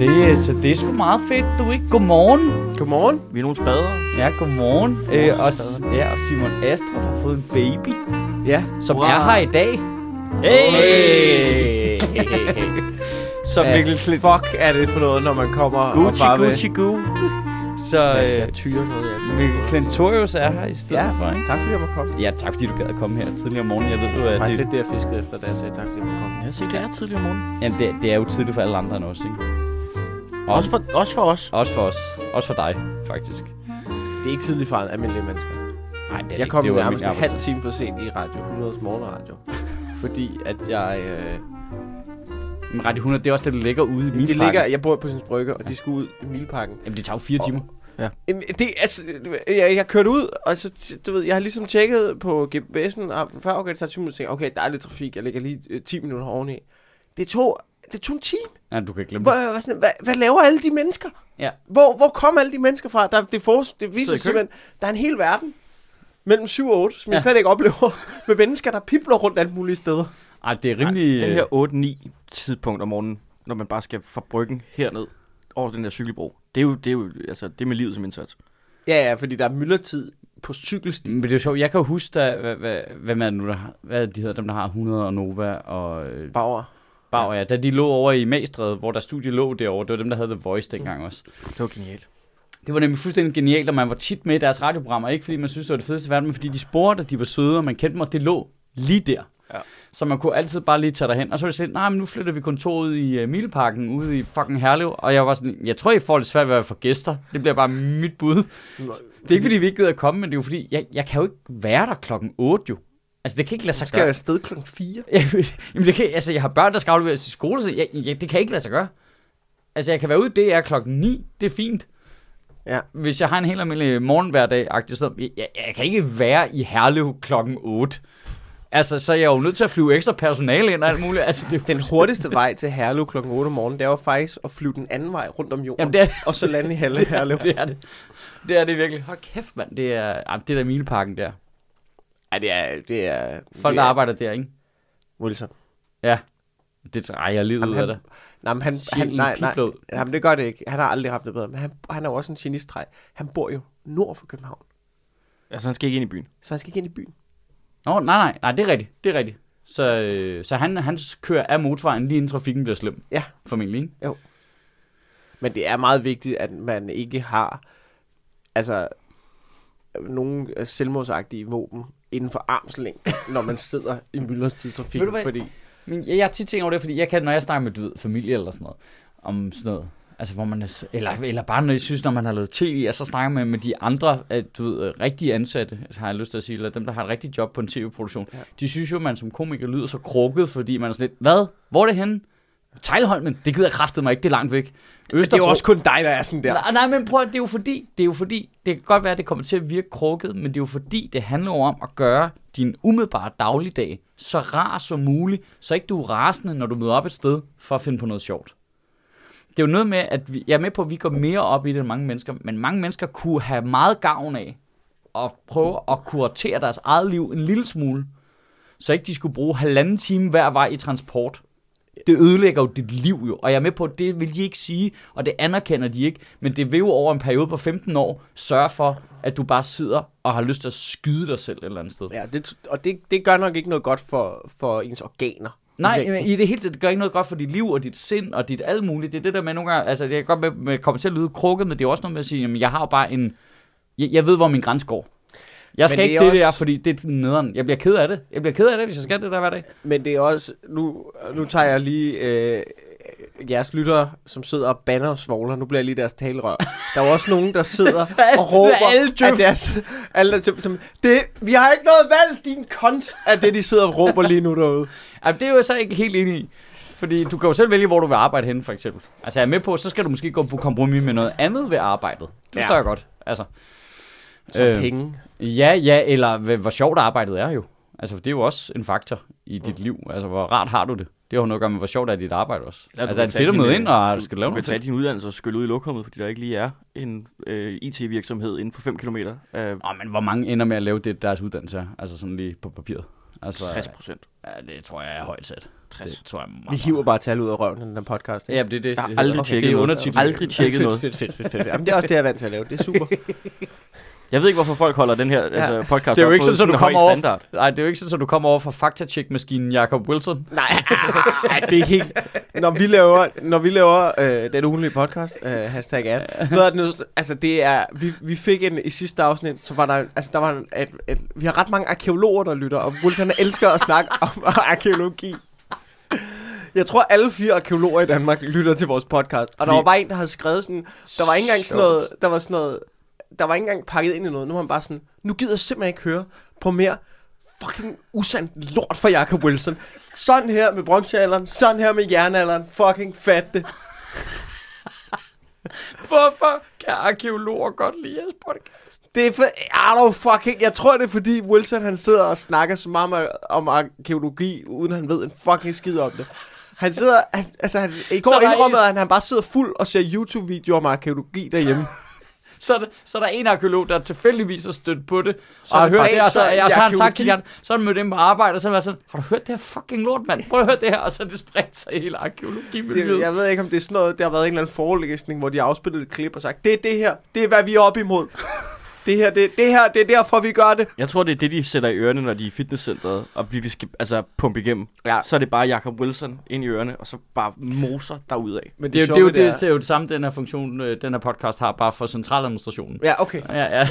det, så det er sgu meget fedt, du ikke? Godmorgen. Godmorgen. Vi er nogle spadere. Ja, godmorgen. Øh, og, ja, og Simon Astrup har fået en baby, Ja. som Hurra. er her i dag. Hey! som Hvad Mikkel Klint. fuck er det for noget, når man kommer og Gucci, bare vil... Gucci, Gu. Så øh, tyrer noget, jeg Mikkel. Klintorius er her i stedet Ja, for, ikke? tak fordi jeg må komme. Ja, tak fordi du gad at komme her tidligere om morgenen. Jeg ved, du Det er... faktisk Det, lidt det, jeg fiskede efter, da jeg sagde tak fordi jeg må komme. Jeg siger, det er tidligere om morgenen. ja, det, det er jo tidligt for alle andre end os, ikke? Og Også for, også for os. også for os. Også for dig, faktisk. Det er ikke tidligt for almindelige mennesker. Nej, det er Jeg ikke. kom det nærmest en halv time for sent i Radio 100's morgenradio. fordi at jeg... Øh. Men Radio 100, det er også det, der ligger ude i det Milparken. ligger, jeg bor på sin brygge, og de skulle ud i Milparken. Jamen, det tager jo fire timer. Jamen, det, altså, jeg, jeg kørte ud, og så, du ved, jeg har ligesom tjekket på GPS'en, og før okay, det tager 20 minutter, tænkte, okay, der er lidt trafik, jeg lægger lige øh, 10 minutter oveni. Det tog, det tog en time. Ja, du kan glemme Hvor, det. jeg var sådan, hvad, hvad laver alle de mennesker? Ja. Hvor, hvor kom alle de mennesker fra? Der, det, for, det viser kø. simpelthen, der er en hel verden mellem 7 og 8, som ja. Jeg slet ikke oplever, med mennesker, der pipler rundt alle mulige steder. Ej, det er rimelig... Den her 8-9 tidspunkt om morgenen, når man bare skal fra bryggen herned over den der cykelbro. Det er jo, det er jo altså, det er med livet som indsats. Ja, ja, fordi der er myldretid på cykelsti. Men det er jo sjovt, jeg kan jo huske, da, hvad, hvad, hvad, man nu, der, har- hvad de hedder, dem der har 100 og Nova og øh, Bauer. Bauer, ja. Da de lå over i Magstræde, hvor der studie lå derovre, det var dem, der havde The Voice dengang også. Det var genialt. Det var nemlig fuldstændig genialt, og man var tit med i deres radioprogrammer, ikke fordi man synes, det var det fedeste i verden, men fordi de spurgte, at de var søde, og man kendte dem, og det lå lige der. Ja. Så man kunne altid bare lige tage derhen. Og så var det sådan, nej, men nu flytter vi kontoret i uh, Mileparken, ude i fucking Herlev. Og jeg var sådan, jeg tror, I får lidt svært ved at få gæster. Det bliver bare mit bud. Det er ikke, fordi vi ikke gider at komme, men det er jo fordi, jeg, jeg kan jo ikke være der klokken 8 jo. Altså, det kan ikke lade sig skal jeg gøre. afsted klokken 4. Jamen, det kan, altså, jeg har børn, der skal afleveres i skole, så jeg, jeg, det kan ikke lade sig gøre. Altså, jeg kan være ude, det er klokken 9, det er fint. Ja. Hvis jeg har en helt almindelig morgenhverdag, så jeg, jeg, jeg kan ikke være i Herlev klokken 8. Altså, så er jeg jo nødt til at flyve ekstra personale ind og alt muligt. Altså, det er Den hurtigste vej til Herlev klokken 8 om morgenen, det er jo faktisk at flyve den anden vej rundt om jorden. Jamen, det er, Og så lande i Halle det, er, Herlev. det er det. Det er det virkelig. Hold kæft, mand. Det er, ah, det er der Mileparken der. Ej, det er... Det er Folk, det der er arbejder der, ikke? Wilson. Det trækker livet ud af det. Nej, men han, han, nej, nej. Jamen, det gør det ikke. Han har aldrig haft det bedre. Men han, han er jo også en genistreg. Han bor jo nord for København. Altså, han skal ikke ind i byen. Så han skal ikke ind i byen. Nå, nej, nej, nej, det er rigtigt. Det er rigtigt. Så, øh, så han, han kører af motorvejen, lige inden trafikken bliver slem. Ja. Formentlig, ikke? Men det er meget vigtigt, at man ikke har altså nogle selvmordsagtige våben inden for armslængde, når man sidder i du hvad? Fordi Men jeg, jeg har tit tænkt over det, fordi jeg kan, når jeg snakker med du ved, familie eller sådan noget, om sådan noget, altså hvor man er, eller, eller bare når jeg synes, når man har lavet tv, og så snakker man med de andre, du ved, øh, rigtige ansatte, har jeg lyst til at sige, eller dem, der har et rigtigt job på en tv-produktion, ja. de synes jo, at man som komiker lyder så krukket, fordi man er sådan lidt, hvad? Hvor er det henne? Tejlholmen, det gider kraftet mig ikke, det er langt væk. det er jo også kun dig, der er sådan der. Nej, nej, men prøv det er jo fordi, det er jo fordi, det kan godt være, at det kommer til at virke krukket, men det er jo fordi, det handler om at gøre din umiddelbare dagligdag så rar som muligt, så ikke du er rasende, når du møder op et sted for at finde på noget sjovt. Det er jo noget med, at vi, jeg er med på, at vi går mere op i det end mange mennesker, men mange mennesker kunne have meget gavn af at prøve at kuratere deres eget liv en lille smule, så ikke de skulle bruge halvanden time hver vej i transport. Det ødelægger jo dit liv jo, og jeg er med på, at det vil de ikke sige, og det anerkender de ikke, men det vil jo over en periode på 15 år sørge for, at du bare sidder og har lyst til at skyde dig selv et eller andet sted. Ja, det, og det, det gør nok ikke noget godt for, for ens organer. Nej, men i det hele taget, det gør ikke noget godt for dit liv og dit sind og dit alt muligt. Det er det der med nogle gange, altså det er godt med, med kommer til at lyde krukket, men det er også noget med at sige, jamen jeg har jo bare en, jeg, jeg ved, hvor min grænse går. Jeg skal det ikke er det, også- det er, fordi det er nederen. Jeg bliver ked af det. Jeg bliver ked af det, hvis jeg skal det der hver dag. Men det er også, nu, nu tager jeg lige øh, jeres lyttere, som sidder og banner og svogler, nu bliver jeg lige deres talerør. Der er også nogen, der sidder og råber, er alle at deres, alle der, som, det, vi har ikke noget valg, din kont, er det, de sidder og råber lige nu derude. Ja, det er jo så ikke helt enig i. Fordi du kan jo selv vælge, hvor du vil arbejde henne, for eksempel. Altså, jeg er med på, så skal du måske gå på kompromis med noget andet ved arbejdet. Det Ja. forstår jeg godt. Altså, Som Øh. penge. Ja, ja, eller hvad- hvor sjovt arbejdet er jo. Altså, det er jo også en faktor i dit liv. Altså, hvor rart har du det? Det har jo noget at gøre med, hvor sjovt er dit arbejde også. Ja, du altså, kan er det tage fedt at møde øh, ind, og du, skal lave du kan noget tage fedt? din uddannelse og skylle ud i lokummet, fordi der ikke lige er en øh, IT-virksomhed inden for 5 km. Øh, Åh, men hvor mange ender med at lave det, deres uddannelse er? Altså, sådan lige på papiret. Altså, 60 procent. Ja, det tror jeg er højt sat. 60. Det tror jeg meget, Vi hiver bare tal ud af røven i den podcast. Ja, det er det. Jeg har det aldrig tjekket det er noget. Aldrig tjekket fedt, noget. Fedt, fedt, fedt, fedt. Jamen, det er også det, jeg er vant til at lave. Det er super. Jeg ved ikke, hvorfor folk holder den her altså, podcast Det er jo op ikke på sådan, at du en høj kommer over, standard. nej, det er jo ikke sådan, at du kommer over fra faktatjek-maskinen Jacob Wilson. Nej, ej, det er helt... Når vi laver, når vi laver øh, den ugenlige podcast, øh, hashtag ad, ved du, altså det er, vi, vi fik en, i sidste afsnit, så var der, altså der var en, et, et, vi har ret mange arkeologer, der lytter, og Wilson elsker at snakke om arkeologi. Jeg tror, alle fire arkeologer i Danmark lytter til vores podcast. Og der Fordi- var bare en, der havde skrevet sådan... Der var ikke engang sådan noget... Der var sådan noget... Der var ikke engang pakket ind i noget. Nu var han bare sådan... Nu gider jeg simpelthen ikke høre på mere fucking usandt lort for Jacob Wilson. Sådan her med bronzealderen. Sådan her med jernalderen. Fucking fat det. Hvorfor kan arkeologer godt lide jeres podcast? Det er for... I don't fucking... Jeg tror, det er fordi Wilson han sidder og snakker så meget om, om arkeologi, uden han ved en fucking skid om det. Han sidder... Han, altså, han, I går indrømmede en- han, at han bare sidder fuld og ser YouTube-videoer om arkeologi derhjemme. Så er, der, så er der en arkeolog, der tilfældigvis har stødt på det, Så og har det hørt det, og så, i og så har han sagt til jer, så har han mødt dem på arbejde, og så har han sådan, har du hørt det her fucking lort, mand? Prøv at høre det her, og så er det spredt sig i hele arkeologimiljøet. jeg ved ikke, om det er sådan noget, der har været en eller anden forelæsning, hvor de har afspillet et klip og sagt, det er det her, det er hvad vi er op imod. Det her, det, det her, det er derfor, vi gør det. Jeg tror, det er det, de sætter i ørerne, når de er i fitnesscenteret, og virkelig skal altså, pumpe igennem. Ja. Så er det bare Jacob Wilson ind i ørerne, og så bare moser derudad. Men Det er, jo, det, er jo, det, det er jo det samme, den her funktion, øh, den her podcast har, bare for centraladministrationen. Ja, okay. Ja, ja. Ja,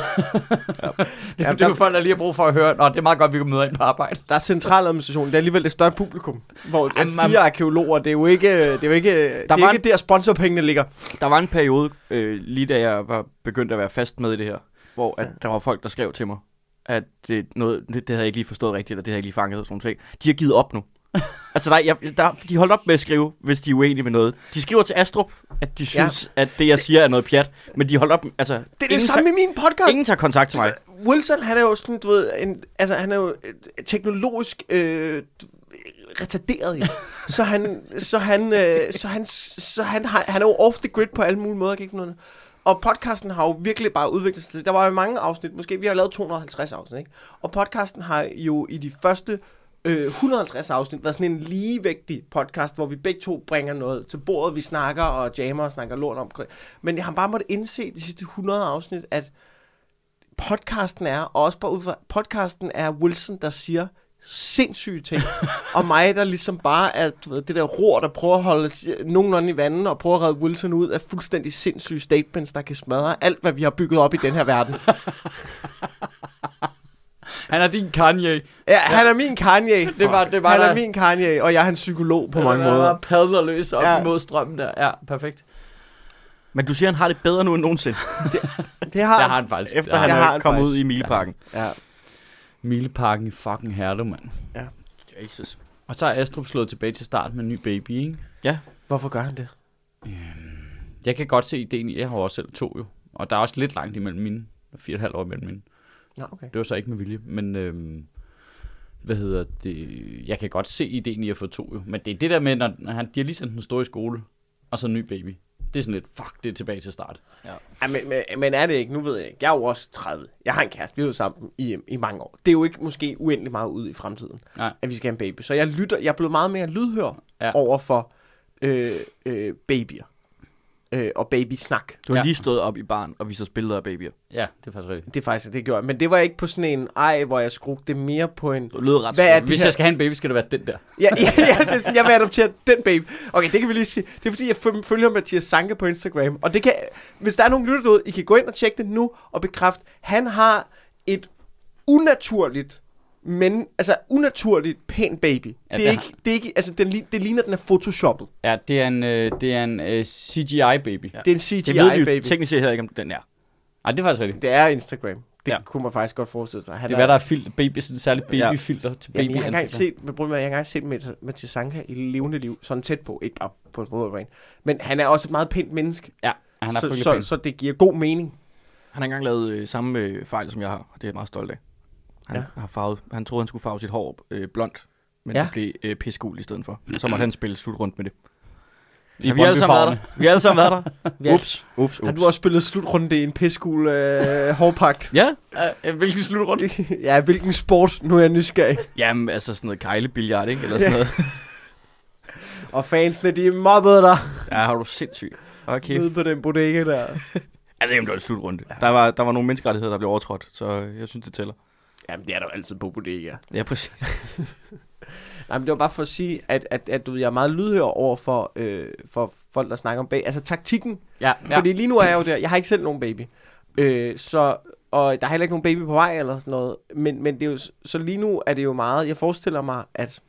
det er jo der, folk, der lige har brug for at høre, Nå, det er meget godt, vi kan møde ind på arbejde. der er centraladministrationen, det er alligevel et større publikum. Hvor Jamen, fire arkeologer, det er jo ikke, det er jo ikke, det er var ikke der sponsorpengene ligger. Der var en periode, øh, lige da jeg var begyndt at være fast med i det her, hvor at der var folk, der skrev til mig, at det, noget, det, det havde jeg ikke lige forstået rigtigt, eller det havde jeg ikke lige fanget og sådan nogle ting. De har givet op nu. altså, der, jeg, der, de holdt op med at skrive, hvis de er uenige med noget. De skriver til Astrup, at de synes, ja. at det, jeg siger, er noget pjat. Men de holdt op, altså... Det er det samme med min podcast. Ingen tager kontakt til mig. Wilson, han er jo sådan, du ved, en, altså han er jo et- teknologisk øh, retarderet, jo. så han, så han, øh, så han, så han, har, han er jo off the grid på alle mulige måder, kan ikke finde det. Og podcasten har jo virkelig bare udviklet sig. Der var jo mange afsnit, måske vi har lavet 250 afsnit, ikke? Og podcasten har jo i de første øh, 150 afsnit været sådan en ligevægtig podcast, hvor vi begge to bringer noget til bordet. Vi snakker og jammer og snakker lort om. Men jeg har bare måttet indse de sidste 100 afsnit, at podcasten er, og også bare ud fra, podcasten er Wilson, der siger sindssyge ting, og mig, der ligesom bare er du ved, det der ror, der prøver at holde nogenlunde i vandet, og prøver at redde Wilson ud af fuldstændig sindssyge statements, der kan smadre alt, hvad vi har bygget op i den her verden. Han er din Kanye. Ja, han er min Kanye. Det var- det var han er der- min Kanye, og jeg er hans psykolog på mange Han måder. er padler løs op Ja. ja. imod strømmen der. Ja, perfekt. Men du siger, han har det bedre nu end nogensinde, Det har, Det har han faktisk. efter Det har han det er han kommet faktisk. ud i Mileparken. Ja. Mileparken i fucking Herlev, mand. Jesus. Og så er Astrup slået tilbage til start med en ny baby, ikke? Hvorfor gør han det? Jeg kan godt se ideen i, jeg har også selv to jo. Og der er også lidt langt imellem mine. Fire og et halvt år imellem mine. Nå, okay. Det var så ikke med vilje, men øhm, hvad hedder det? Jeg kan godt se ideen i at få to jo. Men det er det der med, når når han, de har lige sendt den store i skole, og så en ny baby. Det er sådan lidt, fuck, det er tilbage til start. Ja, men, men, men er det ikke? Nu ved jeg ikke. Jeg er jo også 30. Jeg har en kæreste. Vi jo sammen i, i mange år. Det er jo ikke måske uendelig meget ud i fremtiden, Nej. at vi skal have en baby. Så jeg lytter. Jeg er blevet meget mere lydhør Ja. ja. over for øh, øh, babyer. Øh, og babysnak. Du har Ja. lige stået op i barn og vist os billeder af babyer. Ja, det er faktisk rigtigt. Det er faktisk, det gjorde jeg. Men det var ikke på sådan en, ej, hvor jeg skruede det mere på en... Du lød ret Hvad er Hvis her- jeg skal have en baby, skal det være den der. Ja, ja, ja det, er sådan, jeg vil adoptere den baby. Okay, det kan vi lige sige. Det er fordi, jeg føl- følger Mathias Sanke på Instagram. Og det kan, hvis der er nogen lytter derude, I kan gå ind og tjekke det nu og bekræfte, han har et unaturligt men altså unaturligt pæn baby. Ja, det, er det ikke, det er ikke, altså den, det ligner, den er photoshoppet. Ja, det er en, øh, det er en øh, CGI-baby. Ja. Det er en CGI Det ved vi jo baby. teknisk set heller ikke, om den er. Ej, det er faktisk rigtigt. Det er Instagram. Det Ja. ja. kunne man faktisk godt forestille sig. Han Det er, hvad der er filter, baby, sådan særligt Ja. babyfilter til Jamen, jeg har engang set, med, jeg har engang set Mathias- Mathias Sanka i levende liv, sådan tæt på, ikke bare på et fodboldbane. Men han er også et meget pænt menneske, Ja, han er så, så, pæn. så, det giver god mening. Han har engang lavet øh, samme øh, fejl, som jeg har, og det er jeg meget stolt af. Han, Ja. ja. har farvet, han troede, han skulle farve sit hår øh, blondt, men Ja. ja. det blev øh, pissegul i stedet for. Og så måtte han spille slut rundt med det. I Ja, vi har alle sammen været der. Vi har alle sammen været der. Ja. Ups, ups, Har ups. du også spillet slutrunde i en pissegul øh, hårpagt? Ja, Ja, hvilken slutrunde? ja, hvilken sport? Nu er jeg nysgerrig. jamen altså sådan noget kejlebilliard, ikke? Eller sådan noget. Og fansene, de mobbede dig Ja, har du sindssygt. Okay. nede på den bodega der. Jeg ved ikke, om det var en slutrunde. Der var, der var nogle menneskerettigheder, der blev overtrådt, så jeg synes, det tæller. Jamen, det er der jo altid på bodega. Ja, præcis. Nej, men det var bare for at sige, at, at, at du, jeg er meget lydhør over for, øh, for folk, der snakker om bag. Altså taktikken. Ja, Ja. ja. Fordi lige nu er jeg jo der. Jeg har ikke selv nogen baby. Øh, så, og der er heller ikke nogen baby på vej eller sådan noget. Men, men det er jo, så lige nu er det jo meget, jeg forestiller mig, at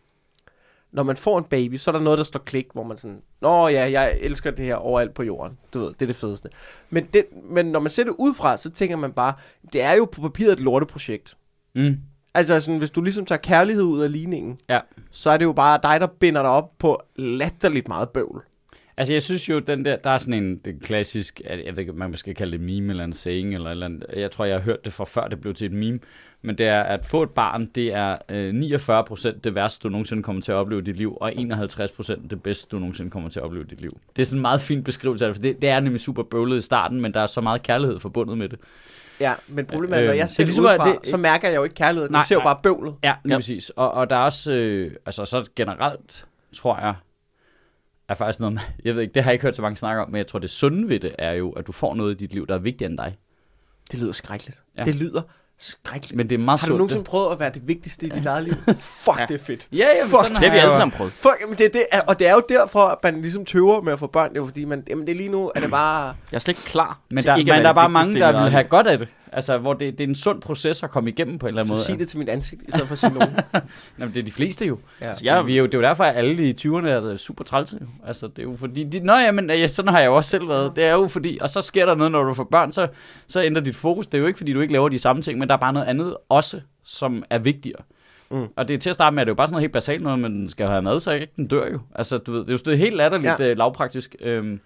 når man får en baby, så er der noget, der står klik, hvor man sådan, Nå ja, jeg elsker det her overalt på jorden. Du ved, det er det fedeste. Men, det, men når man ser det udefra, så tænker man bare, det er jo på papiret et lorteprojekt. Mm. Altså sådan, hvis du ligesom tager kærlighed ud af ligningen, Ja. så er det jo bare dig, der binder dig op på latterligt meget bøvl. Altså, jeg synes jo, den der, der er sådan en det klassisk, jeg ved ikke, man skal kalde det meme eller en saying, eller, eller andet. jeg tror, jeg har hørt det fra før, det blev til et meme, men det er, at få et barn, det er øh, 49% det værste, du nogensinde kommer til at opleve i dit liv, og 51% det bedste, du nogensinde kommer til at opleve i dit liv. Det er sådan en meget fin beskrivelse af det, for det, det er nemlig super bøvlet i starten, men der er så meget kærlighed forbundet med det. Ja, men problemet er, når jeg det ser er det ligesom, udefra, det- så mærker jeg jo ikke kærligheden. Nej, jeg ser jo nej. bare bøvlet. Ja, lige Ja. præcis. Og, og der er også, øh, altså så generelt, tror jeg, er faktisk noget, med- jeg ved ikke, det har jeg ikke hørt så mange snakke om, men jeg tror, det sunde ved det er jo, at du får noget i dit liv, der er vigtigere end dig. Det lyder skrækkeligt. Ja. Det lyder skrækkeligt. Men det er meget Har du sundt. nogensinde prøvet at være det vigtigste i dit eget liv? Fuck, Ja. det er fedt. Ja, ja, Fuck, sådan Det har vi alle sammen prøvet. Fuck, men det, er det er, og det er jo derfor, at man ligesom tøver med at få børn. Det er jo fordi, man, jamen det er lige nu, er det bare... Jeg er slet ikke klar Men der, at men der er det bare mange, der vil have godt af det. Altså, hvor det, det er en sund proces at komme igennem på en eller anden Så måde. sig det til mit ansigt, i stedet for at sige nogen. Jamen, det er de fleste jo. Ja. Altså, jeg, Vi er jo. Det er jo derfor, at alle i 20'erne er super trælse. Jo. Altså, det er jo fordi... De, Nå ja, men ja, sådan har jeg jo også selv været. Det er jo fordi... Og så sker der noget, når du får børn, så, så ændrer dit fokus. Det er jo ikke, fordi du ikke laver de samme ting, men der er bare noget andet også, som er vigtigere. Mm. Og det er til at starte med, at det er jo bare sådan noget helt basalt noget, men den skal have mad, så ikke den dør jo. Altså, du ved, det er jo er helt latterligt Ja. ja. lavpraktisk. Øhm,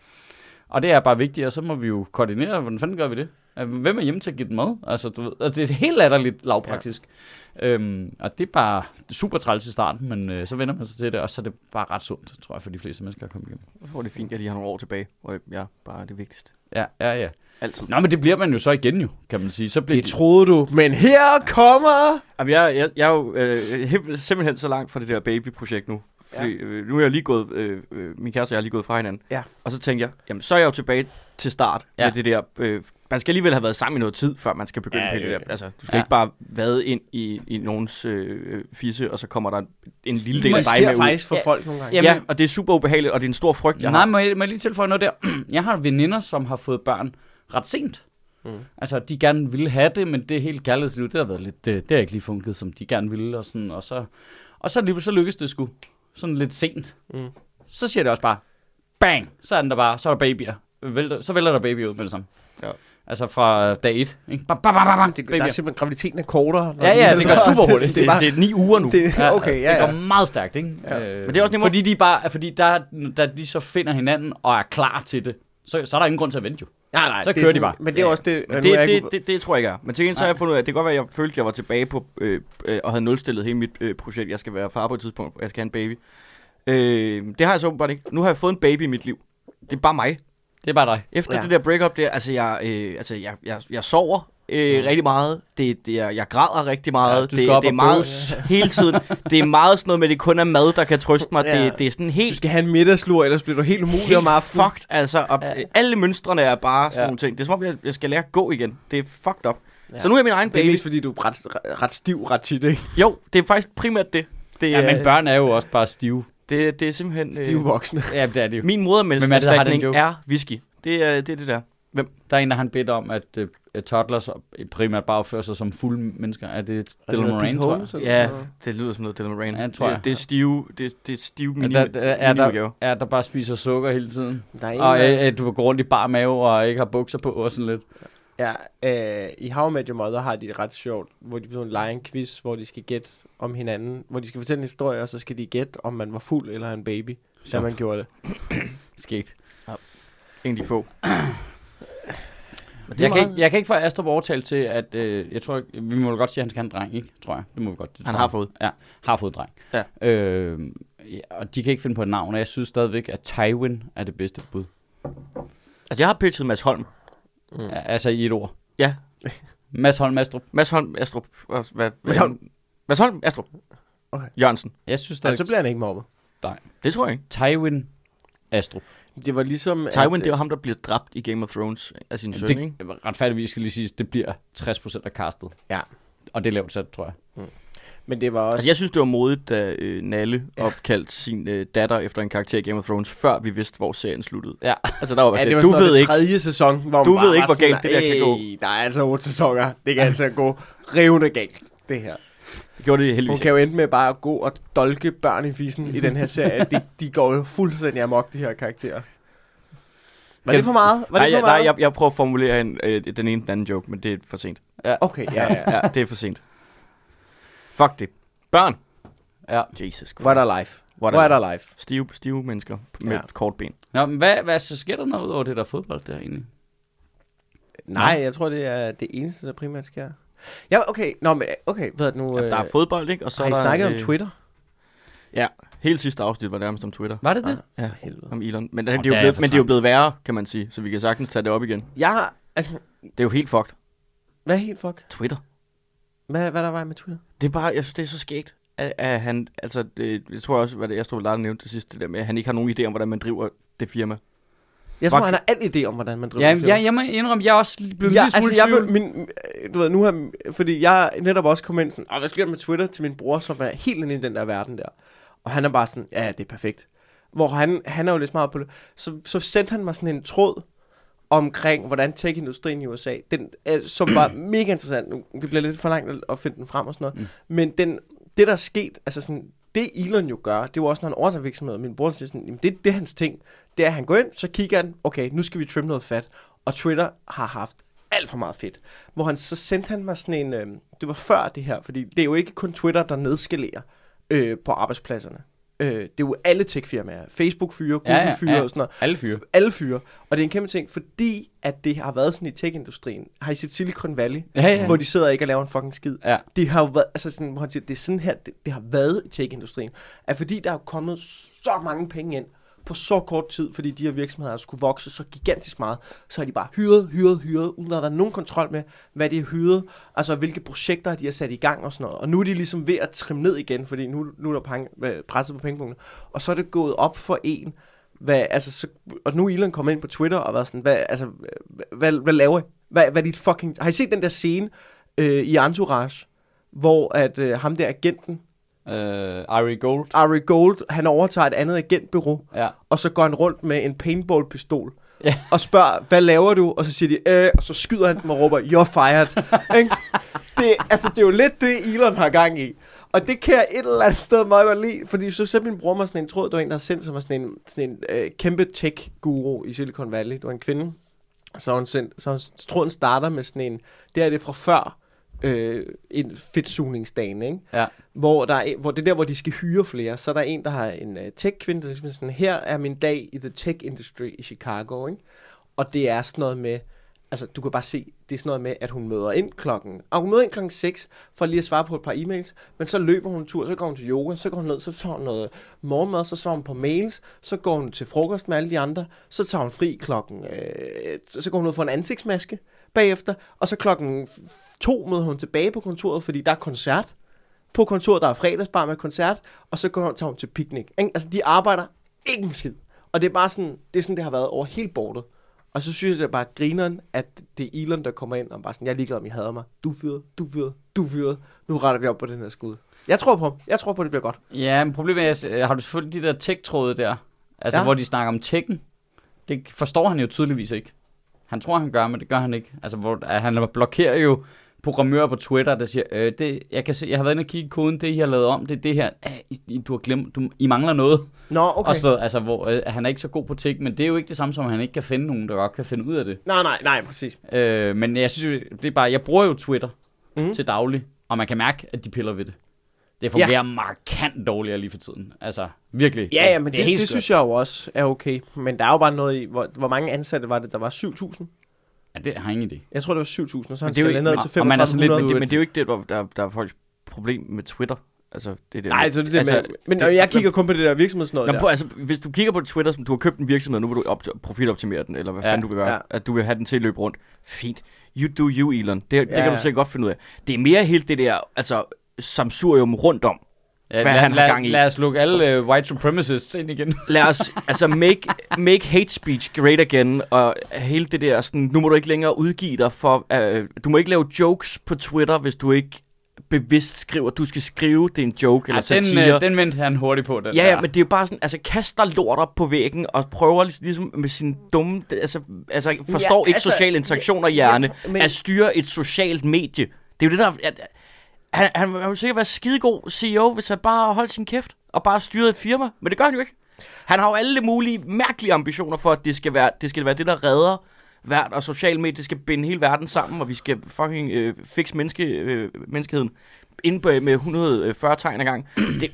og det er bare vigtigt, og så må vi jo koordinere, hvordan fanden gør vi det? Øh, Hvem er hjemme til at give den mad? Altså, du ved, altså, det er helt latterligt lavpraktisk. Ja. Øhm, og det er bare super træls i starten, men øh, så vender man sig til det, og så er det bare ret sundt, tror jeg, for de fleste mennesker at komme igennem. jeg tror, det er fint, at de har nogle år tilbage, hvor det ja, bare er det vigtigste. Ja, ja, ja. Altid. Nå, men det bliver man jo så igen jo, kan man sige. Så bliver Det troede du, men her kommer... Jamen, jeg, jeg, jeg er jo øh, simpelthen så langt fra det der babyprojekt nu. Fordi ja. øh, nu er jeg lige gået, øh, øh, min kæreste og jeg er lige gået fra hinanden. Ja. Og så tænkte jeg, jamen så er jeg jo tilbage til start ja. Med det der, øh, man skal alligevel have været sammen i noget tid, før man skal begynde Ja, på det der. Altså, du skal Ja. ikke bare vade ind i, i nogens øh, fisse, og så kommer der en lille del af Det dig med ud. faktisk for Ja. folk nogle gange. Jamen- Ja, og det er super ubehageligt, og det er en stor frygt, jeg Nej, har. må jeg, må jeg lige tilføje noget der? Jeg har veninder, som har fået børn ret sent. Mm. Altså, de gerne ville have det, men det helt kærlighedsliv, det har været lidt, det, det har ikke lige funket, som de gerne ville, og sådan, og så, og så lige så lykkedes det sgu sådan lidt sent. Mm. Så siger det også bare, bang, så er den der bare, så er der babyer. Vælter, så vælter der baby ud med det samme. Ja. Altså fra øh, dag et, ikke? Bam, bam, bam, bam, bam, Det, der er simpelthen graviditeten er kortere. Ja, de ja, er det går super hurtigt. Det, det, er bare, det er ni uger nu. det, okay, ja, Det ja. går meget stærkt, ikke? Ja. Øh, Men det er også nemmere- Fordi de bare, fordi der, da de så finder hinanden og er klar til det, så, så er der ingen grund til at vente jo. Nej, nej, Så det er kører de sådan- bare. Men det er også det... Nu det, det, ikke- det, det, tror jeg ikke er. Men til gengæld så har jeg fundet ud af, at det kan godt være, at jeg følte, at jeg var tilbage på, øh, øh, og havde nulstillet hele mit øh, projekt. Jeg skal være far på et tidspunkt, jeg skal have en baby. Øh, det har jeg så åbenbart ikke. Nu har jeg fået en baby i mit liv. Det er bare mig. Det er bare dig. Efter Ja. det der breakup der, altså jeg, øh, altså jeg, jeg, jeg sover øh, Mm. rigtig meget. Det, det er, jeg græder rigtig meget. Ja, du skal det, op det er og meget hele tiden. Det er meget sådan noget med, at det kun er mad, der kan trøste mig. Ja. Det, det er sådan Du helt, skal have en middagslur, ellers bliver du helt umulig helt om aftenen. fucked. Altså, og, Ja. alle mønstrene er bare sådan Ja. nogle ting. Det er som om, jeg, jeg skal lære at gå igen. Det er fucked up. Ja. Så nu er jeg min egen Det er baby. mest fordi, du er ret, ret stiv ret tit, ikke? Jo, det er faktisk primært det. Det, Ja, er, men børn er jo også bare stive. Det, det er simpelthen... Stive voksne. Ja, det er det jo. min Hvem er er whisky. Det er det, er det der. Der er en, der har en bedt om, at, øh, uh, toddlers og primært bare opfører sig som fulde mennesker. Er det Dylan Moran, tror jeg? Ja, det lyder som noget Dylan Moran. Ja, det tror jeg. Det, det er stive, det, det er stive Er mini, der, der, er, der, er der bare spiser sukker hele tiden? Der er en, Og der- øh, øh, du går rundt i bar mave og ikke har bukser på og sådan lidt. Ja, øh, i How I Met Your Mother har de det ret sjovt, hvor de sådan leger en quiz, hvor de skal gætte om hinanden, hvor de skal fortælle en historie, og så skal de gætte, om man var fuld eller en baby, da Så. man gjorde det. Skægt. En af de få. Men det Jeg kan, ikke, jeg kan ikke få Astrup overtalt til, at øh, jeg tror, vi må godt sige, at han skal have en dreng, ikke? Tror jeg. Det må vi godt. Det Han har fået. Ja, har fået en dreng. Ja. Øh, ja, og de kan ikke finde på et navn, og jeg synes stadigvæk, at Tywin er det bedste bud. Altså, jeg har pitchet Mads Holm. Mm. Ja, altså i et ord. Ja. Mads Holm Astrup. Mads Holm, Astrup. Hvad, hvad, Mads Holm. Mads Holm, Astrup. Okay. Jørgensen. Jeg synes Ja, stadig, så bliver han ikke mobbet. Det tror jeg ikke. Tywin Astrup. Det var ligesom... Tywin, at, det jo ham, der bliver dræbt i Game of Thrones af sin søn, ikke? Det, retfærdigvis skal lige sige, det bliver 60% af castet. Ja. Og det er lavt sat, tror jeg. Men det var også... Altså, jeg synes, det var modigt, da øh, Nalle Ja. ja. opkaldte sin øh, datter efter en karakter i Game of Thrones, før vi vidste, hvor serien sluttede. Ja. Altså, der var, Ja, ja, det var du ved ikke, tredje sæson, hvor Du ved ikke, hvor galt det der kan gå. "Ey, Der er altså otte sæsoner. Det kan altså gå rivende galt, det her. det gjorde det Hun heldigvis kan jo ende med bare at gå og dolke børn i fissen i den her serie. De, de går jo fuldstændig amok, de her karakterer. Var Kan- det for meget? Var Nej, det for jeg, nej meget? jeg, jeg prøver at formulere en, øh, den ene den anden joke, men det er for sent. Okay, ja, ja. Ja, det er for sent. Fuck det. Børn. Ja. Jesus Christ. Er der live? Hvor Hvor er der live? Stive, stive mennesker med Ja. ja. kort ben. Nå, men hvad, hvad så sker der noget ud over det der fodbold der egentlig? Nej, jeg tror, det er det eneste, der primært sker. Ja, okay. Nå, men okay, ved du nu... Ja, der er øh, fodbold, ikke? Og så har I er der, snakket øh, om Twitter? Ja, helt sidste afsnit var nærmest om Twitter. Var det det? Ja, For helvede. om Elon. Men, det, det, er jo blevet, men det er jo blevet værre, kan man sige. Så vi kan sagtens tage det op igen. Jeg har... Altså, Det er jo helt fucked. hvad er helt fuck? Twitter. Hvad, hvad er der vej med Twitter? Det er bare, jeg synes, det er så skægt, at, at han, altså, det, jeg tror også, hvad det jeg stod der nævnte til sidst, det der med, at han ikke har nogen idé om, hvordan man driver det firma. Jeg tror, Fuck. han har alt idé om, hvordan man driver Ja, firma. jeg, jeg må indrømme, jeg er også blevet ja, smule altså, jeg, blev- min, du ved, nu har, fordi jeg netop også kommet ind sådan, "Åh, hvad sker der med Twitter til min bror, som er helt inde i den der verden der. Og han er bare sådan, ja, det er perfekt. Hvor han, han er jo lidt smart på det. Så, så sendte han mig sådan en tråd omkring, hvordan tech-industrien i USA, den, øh, som var mega interessant. Nu, det bliver lidt for langt at- finde den frem og sådan noget. Mm. Men den, det, der er sket, altså sådan, det Elon jo gør, det jo også, når han overtager virksomheder. Min bror siger sådan, jamen, det, det er hans ting. Det er, at han går ind, så kigger han, okay, nu skal vi trim noget fat. Og Twitter har haft alt for meget fedt. Hvor han, så sendte han mig sådan en, øh, det var før det her, fordi det er jo ikke kun Twitter, der nedskalerer øh, på arbejdspladserne. Øh, det er jo alle tech-firmaer. Facebook fyre, Google Ja, ja, fyre ja. og sådan noget. Alle fyre. Alle fyre. Og det er en kæmpe ting, fordi at det har været sådan i tech-industrien. Har I set Silicon Valley? Ja. Ja. Hvor de sidder og ikke og laver en fucking skid. Ja. Det har jo været, altså sådan, hvor han siger, det er sådan her, det, det har været i tech-industrien. At fordi der er kommet så mange penge ind på så kort tid, fordi de her virksomheder skulle vokse så gigantisk meget, så har de bare hyret, hyret, hyret, uden at der er nogen kontrol med, hvad de har hyret, altså hvilke projekter de har sat i gang og sådan noget. Og nu er de ligesom ved at trimme ned igen, fordi nu, nu er der penge, øh, presset på pengepunkten. Og så er det gået op for en, hvad, altså, så, og nu er Elon kommet ind på Twitter og været sådan, hvad, altså, hvad, hvad, hvad laver I? Hvad, hvad er dit fucking... Har I set den der scene øh, i Entourage, hvor at øh, ham der agenten, Øh, Ari Gold. Ari Gold, han overtager et andet agentbureau, Ja. og så går han rundt med en paintball-pistol, Ja. og spørger, hvad laver du? Og så siger de, øh, og så skyder han dem og råber, you're fired. Det, altså, det er jo lidt det, Elon har gang i. Og det kan jeg et eller andet sted meget godt lide, fordi så sendte min bror mig sådan en tråd, der var en, der har sendt sig mig sådan en, sådan en øh, kæmpe tech-guru i Silicon Valley. Det var en kvinde. Så hun sendt, så så tråden starter med sådan en, det er det fra før, øh, en fedtsugningsdagen, ikke? Ja. Hvor, der er, hvor det er der, hvor de skal hyre flere. Så er der en, der har en uh, tech-kvinde, der er sådan, her er min dag i the tech industry i Chicago, ikke? Og det er sådan noget med, altså du kan bare se, det er sådan noget med, at hun møder ind klokken, og hun møder ind klokken 6, for lige at svare på et par e-mails, men så løber hun en tur, så går hun til yoga, så går hun ned, så tager hun noget morgenmad, så svarer hun på mails, så går hun til frokost med alle de andre, så tager hun fri klokken, øh, så går hun ud for en ansigtsmaske bagefter, og så klokken to møder hun tilbage på kontoret, fordi der er koncert, på kontoret, der er fredagsbar med koncert, og så går hun, tager hun til picnic. Ikke? Altså, de arbejder ikke en skid. Og det er bare sådan, det er sådan, det har været over hele bordet. Og så synes jeg, det er bare grineren, at det er Elon, der kommer ind og bare sådan, jeg er ligeglad, om I hader mig. Du fyret, du fyret, du fyret. Nu retter vi op på den her skud. Jeg tror på ham. Jeg tror på, at det bliver godt. Ja, men problemet er, har du selvfølgelig de der tech-tråde der? Altså, ja. hvor de snakker om tekken. Det forstår han jo tydeligvis ikke. Han tror, han gør, men det gør han ikke. Altså, hvor, han blokerer jo programmører på Twitter, der siger, øh, det, jeg kan se, jeg har været inde og kigge koden, det I har lavet om, det er det her. Æh, I, du har glemt, du, I mangler noget. Nå, okay. Og så, altså, hvor øh, han er ikke så god på tik, men det er jo ikke det samme som, at han ikke kan finde nogen, der godt kan finde ud af det. Nej, nej, nej, præcis. Øh, men jeg synes det er bare, jeg bruger jo Twitter mm. til daglig, og man kan mærke, at de piller ved det. Det fungerer ja. markant dårligere lige for tiden. Altså, virkelig. Ja, ja, men det, det, helt det skørt. synes jeg jo også er okay. Men der er jo bare noget i, hvor, hvor mange ansatte var det? Der var 7.000? Ja, det har jeg ingen idé. Jeg tror, det var 7.000, og så han det er skal ikke- ned til og man er sådan lidt 3500. Men det, men det er jo ikke det, der, der, der er folks problem med Twitter. Altså, det er det. Nej, altså det, er det altså, med, men det, jeg kigger kun på det der virksomhedsnød der. på, altså, hvis du kigger på Twitter, som du har købt en virksomhed, nu vil du op, profiloptimere den, eller hvad Ja, fanden du vil gøre, ja. at du vil have den til at løbe rundt. Fint. You do you, Elon. Det, det Ja, kan du sikkert godt finde ud af. Det er mere helt det der, altså, samsurium rundt om. Ja, Hvad lad, han har gang i. Lad os lukke alle uh, white supremacists ind igen. Lad os, altså, make, make hate speech great again, og hele det der, sådan, nu må du ikke længere udgive dig for, uh, du må ikke lave jokes på Twitter, hvis du ikke bevidst skriver, du skal skrive, det er en joke eller Ja, den, satire. uh, den vendte han hurtigt på, den Ja, der. ja, men det er jo bare sådan, altså kaster lort op på væggen og prøver lig- ligesom med sin dumme, altså, altså forstår Ja, ikke altså, sociale interaktioner hjerne, ja, men- at styre et socialt medie. Det er jo det der, at, han, han, han ville sikkert være skidegod CEO, hvis han bare holdt sin kæft og bare styrede et firma, men det gør han jo ikke. Han har jo alle mulige mærkelige ambitioner for, at det skal være det, skal være det der redder verden, og social medie skal binde hele verden sammen, og vi skal fucking øh, fikse menneske, øh, menneskeheden inde på, med 140 øh, tegn ad gang. Det,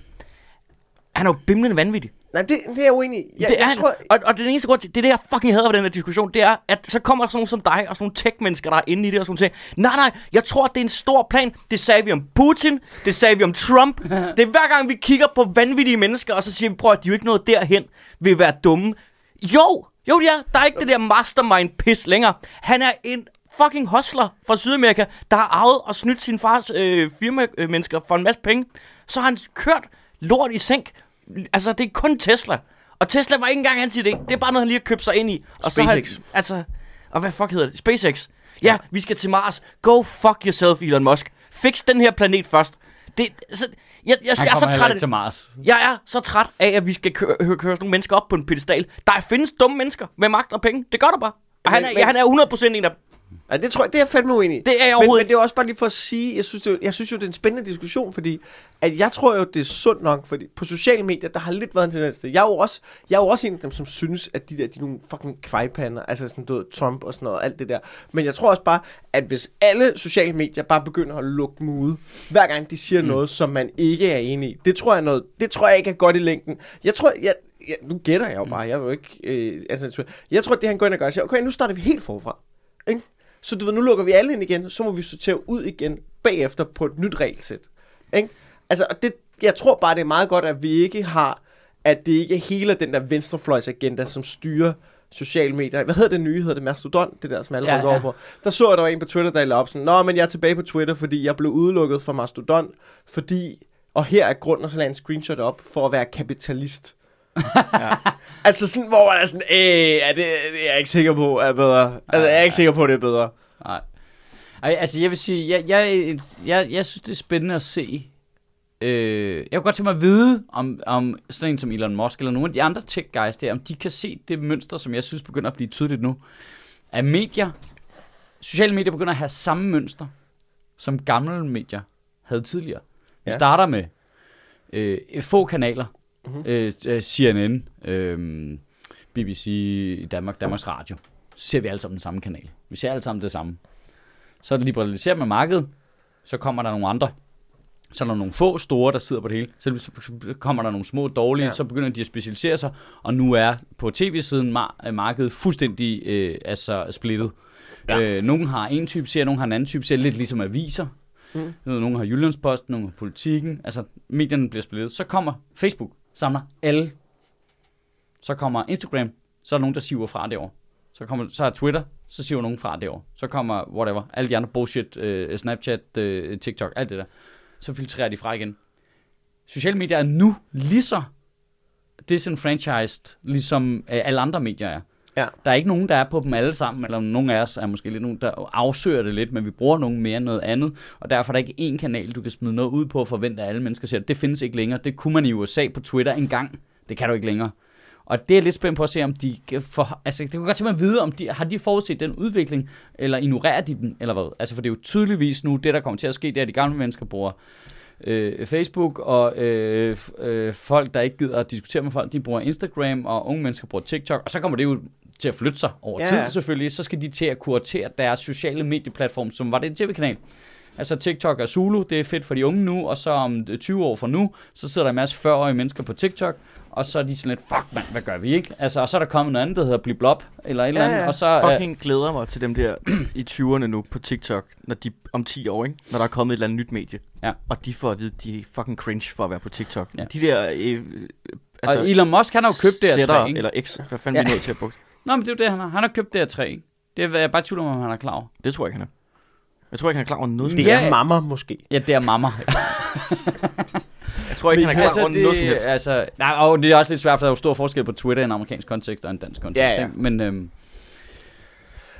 han er jo bimlende vanvittig. Nej, det, det er jeg uenig i. Jeg, det er, jeg tror, og, og det eneste grund til, det er det, jeg fucking hader ved den her diskussion, det er, at så kommer der sådan nogen som dig, og sådan nogle tech-mennesker, der er inde i det, og sådan noget. Nej, nej, jeg tror, det er en stor plan. Det sagde vi om Putin, det sagde vi om Trump. det er hver gang, vi kigger på vanvittige mennesker, og så siger vi, prøv at de er jo ikke noget derhen, vil være dumme. Jo, jo, ja, der er ikke det der mastermind-pis længere. Han er en fucking hustler fra Sydamerika, der har arvet og snydt sin fars øh, firma-mennesker for en masse penge. Så har han kørt lort i sænk. Altså, det er kun Tesla. Og Tesla var ikke engang hans idé. Det er bare noget, han lige har købt sig ind i. Og Så har SpaceX. altså, og hvad fuck hedder det? SpaceX. Ja, vi skal til Mars. Go fuck yourself, Elon Musk. Fix den her planet først. Det, så, jeg, jeg, Han jeg er så træt af til Mars. Jeg er så træt af, at vi skal køre, køre, køre sådan nogle mennesker op på en pedestal. Der findes dumme mennesker med magt og penge. Det gør der bare. Og han er, Men- ja, han er 100% en af. Ja, det tror jeg, det er jeg fandme uenig i. Det er jeg men, overhovedet men det er også bare lige for at sige, jeg synes, det, jeg synes jo, det er en spændende diskussion, fordi at jeg tror jo, det er sundt nok, fordi på sociale medier, der har lidt været en tendens til. Jeg er jo også, jeg er jo også en af dem, som synes, at de der, de er nogle fucking kvejpander, altså sådan, du ved, Trump og sådan noget, alt det der. Men jeg tror også bare, at hvis alle sociale medier bare begynder at lukke dem ude, hver gang de siger mm. noget, som man ikke er enig i, det tror jeg, noget, det tror jeg ikke er godt i længden. Jeg tror, jeg, Ja, nu gætter jeg jo bare. Jeg er jo ikke... Øh, altså, jeg tror, det han går ind og gør, er, siger, okay, nu starter vi helt forfra. Ikke? Så du ved, nu lukker vi alle ind igen, så må vi sortere ud igen bagefter på et nyt regelsæt. Ikke? Altså, det, jeg tror bare, det er meget godt, at vi ikke har, at det ikke er hele den der venstrefløjsagenda, som styrer sociale medier. Hvad hedder det nye? Hedder det Mastodon? Det der, som alle Ja, ja, over på. Der så jeg, der var en på Twitter, der op sådan, Nå, men jeg er tilbage på Twitter, fordi jeg blev udelukket fra Mastodon, fordi... Og her er grunden, og så en screenshot op, for at være kapitalist. Ja. Altså sådan, hvor man er sådan, øh, er det, det er jeg ikke sikker på er bedre. Altså, jeg er ikke sikker på, det er bedre. Nej. Ej, altså jeg vil sige, jeg, jeg, jeg, jeg synes, det er spændende at se. Øh, jeg kunne godt tænke mig at vide, om, om sådan en som Elon Musk, eller nogle af de andre tech guys der, om de kan se det mønster, som jeg synes begynder at blive tydeligt nu. At medier, sociale medier begynder at have samme mønster, som gamle medier havde tidligere. Vi Ja. starter med øh, få kanaler. Mhm. Mm-hmm. Øh, CNN, øh, BBC i Danmark, Danmarks Radio. Så ser vi alle sammen den samme kanal. Vi ser alle sammen det samme. Så liberaliserer man markedet, så kommer der nogle andre. Så er der nogle få store, der sidder på det hele. Så kommer der nogle små dårlige, Ja. så begynder de at specialisere sig. Og nu er på tv-siden mar- øh, markedet fuldstændig øh, altså splittet. Ja. Øh, nogle har en type serie, nogle har en anden type serie, lidt ligesom aviser. Mm. Nogle har Jyllandsposten, nogle har Politiken. Altså, medierne bliver splittet. Så kommer Facebook, samler alle. Så kommer Instagram, så er der nogen, der siver fra derovre. Så, kommer, så er Twitter, så siver nogen fra derovre. Så kommer whatever, alle de andre bullshit, øh, Snapchat, øh, TikTok, alt det der. Så filtrerer de fra igen. Sociale medier er nu lige så disenfranchised, ligesom øh, alle andre medier er. Ja. Der er ikke nogen, der er på dem alle sammen, eller nogen af os er måske lidt nogen, der afsøger det lidt, men vi bruger nogen mere end noget andet, og derfor er der ikke én kanal, du kan smide noget ud på og forvente, at alle mennesker ser det. Det findes ikke længere. Det kunne man i USA på Twitter engang. Det kan du ikke længere. Og det er lidt spændt på at se, om de for, altså det kunne godt tænke mig at vide, om de, har de forudset den udvikling, eller ignorerer de den, eller hvad? Altså for det er jo tydeligvis nu, det der kommer til at ske, det er, at de gamle mennesker bruger øh, Facebook, og øh, øh, folk, der ikke gider at diskutere med folk, de bruger Instagram, og unge mennesker bruger TikTok, og så kommer det jo til at flytte sig over Ja, tid selvfølgelig, så skal de til at kuratere deres sociale medieplatform, som var det en tv-kanal. Altså TikTok er Zulu, det er fedt for de unge nu, og så om øh, 20 år fra nu, så sidder der en masse 40-årige mennesker på TikTok, og så er de sådan lidt, fuck mand, hvad gør vi ikke? Altså, og så er der kommet noget andet, der hedder Bliblop, eller et eller Ja, andet, ja. og så... øh, Fucking glæder mig til dem der i 20'erne nu på TikTok, når de om 10 år, ikke? når der er kommet et eller andet nyt medie. Ja. Og de får at vide, de er fucking cringe for at være på TikTok. Ja. De der... Øh, altså, og Elon Musk, han har jo købt det her træ, ikke? eller X, hvad fanden ja. Ja. vi er nødt til at bruge. Nå, men det er jo det, han har. Han har købt det her træ, ikke? Det er jeg bare tvivl om, om han er klar over. Det tror jeg ikke, han er. Jeg tror ikke, han er klar over noget Det er ja. mamma måske. Ja, det er mamma. Jeg tror ikke, han er klar over noget som helst. Altså, nej, og det er også lidt svært, for der er jo stor forskel på Twitter i en amerikansk kontekst og en dansk kontekst. Ja, ja. ikke? Men øhm,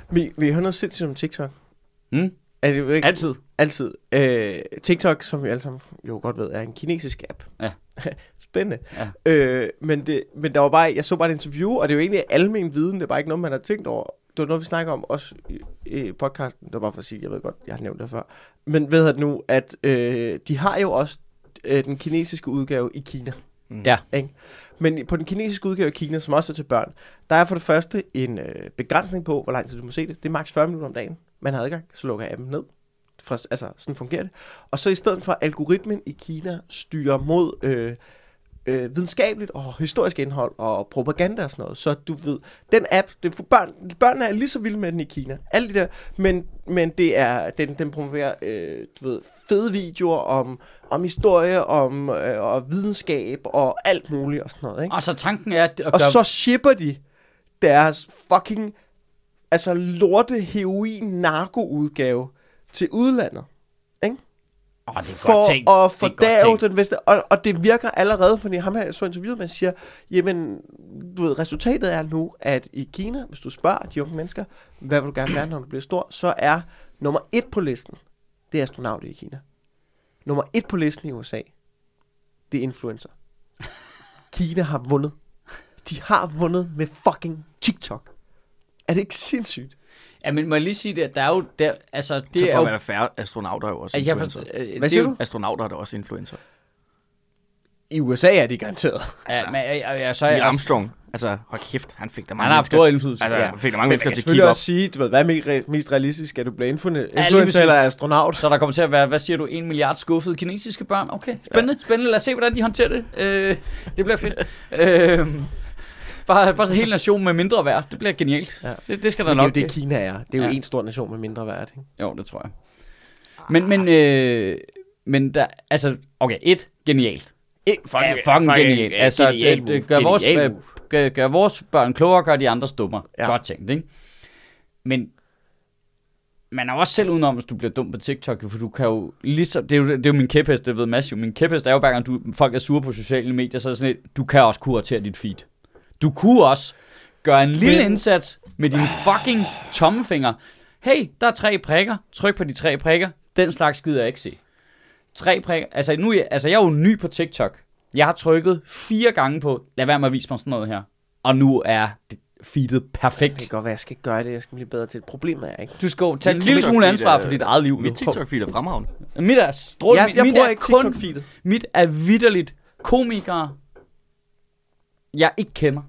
Vi, vi har noget sindssygt om TikTok. mm, Altså, jeg ved ikke, altid. Altid. Øh, TikTok, som vi alle sammen jo godt ved, er en kinesisk app. Ja. Spændende. Ja. Øh, men, det, men der var bare, jeg så bare et interview, og det er jo egentlig almen viden, det er bare ikke noget, man har tænkt over. Det var noget, vi snakker om også i, i podcasten. Det var bare for at sige, jeg ved godt, jeg har nævnt det før. Men ved at nu, at øh, de har jo også øh, den kinesiske udgave i Kina. Mm. Ja. Ikke? Men på den kinesiske udgave i Kina, som også er til børn, der er for det første en øh, begrænsning på, hvor lang tid du må se det. Det er maks 40 minutter om dagen. Man har adgang, så lukker appen ned. For, altså, sådan fungerer det. Og så i stedet for algoritmen i Kina styrer mod øh, øh, videnskabeligt og historisk indhold og propaganda og sådan noget. Så du ved, den app, det for børn, børnene er lige så vilde med den i Kina. Alle de der, men, men det er, den, den promoverer, øh, du ved, fede videoer om, om historie, om øh, og videnskab og alt muligt og sådan noget, ikke? Og så tanken er at at Og så shipper de deres fucking, altså lorte heroin narko udgave til udlandet. Det er For godt tænkt. at fordave den veste. Og, og det virker allerede, fordi ham her, jeg så interviewet, man siger, jamen, du ved, resultatet er nu, at i Kina, hvis du spørger de unge mennesker, hvad vil du gerne være, når du bliver stor, så er nummer et på listen, det er astronauter i Kina. Nummer et på listen i USA, det er influencer. Kina har vundet. De har vundet med fucking TikTok. Er det ikke sindssygt? Ja, men må jeg lige sige det, at der er jo... Der, altså, det så er for jo... at være færre astronauter er jo også Altså, jeg influencer. forstår, øh, Hvad er siger du? Astronauter er da også influencer. I USA er de garanteret. Ja, men, ja, ja, ja, så er jeg... Armstrong, altså, hold kæft, han fik der mange Han har haft stor indflydelse. Altså, Ja. han fik der mange Men man mennesker til at kigge op. også sige, du ved, hvad er mest, re- mest realistisk? Er du blive influencer præcis. eller astronaut? Så der kommer til at være, hvad siger du, en milliard skuffede kinesiske børn? Okay, spændende, ja. spændende. Lad os se, hvordan de håndterer det. Øh, det bliver fedt. øh, bare, bare så en hel nation med mindre værd. Det bliver genialt. Ja. Det, det skal der Men det er jo nok. det, Kina er. Det er jo Ja. en stor nation med mindre værd. Ikke? Jo, det tror jeg. Men, men, øh, men der, altså, okay, et, genialt. Eh, Ja, fucking genialt. Altså, det, det gør, vores, Genial øh, move. gør, gør vores børn klogere, gør de andres dummere. Ja. Godt tænkt, ikke? Men man er også selv udenom, hvis du bliver dum på TikTok, for du kan jo ligesom, det er jo, det er jo min kæphest, det ved Mads jo, min kæphest er jo hver gang du, folk er sure på sociale medier, så er det sådan lidt, du kan også kuratere dit feed. Du kunne også gøre en lille Men- indsats med din fucking tommefinger. Hey, der er tre prikker, tryk på de tre prikker, den slags gider jeg ikke se. Tre prikker, altså nu, jeg- altså jeg er jo ny på TikTok. Jeg har trykket fire gange på, lad være med at vise mig sådan noget her. Og nu er det feedet perfekt. Det kan godt være, jeg skal gøre det. Jeg skal blive bedre til det. Problemet er ikke. Du skal jo tage en Mit lille smule ansvar for dit eget liv. Mit. TikTok-feed er fremragende. Mit er strål. Jeg, jeg mit bruger er ikke kun, TikTok-feedet. Mit er vidderligt komikere, jeg ikke kender.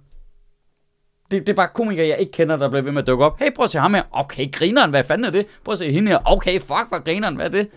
Det, det er bare komikere, jeg ikke kender, der bliver ved med at dukke op. Hey, prøv at se ham her. Okay, grineren, hvad fanden er det? Prøv at se hende her. Okay, fuck, hvad grineren, hvad er det?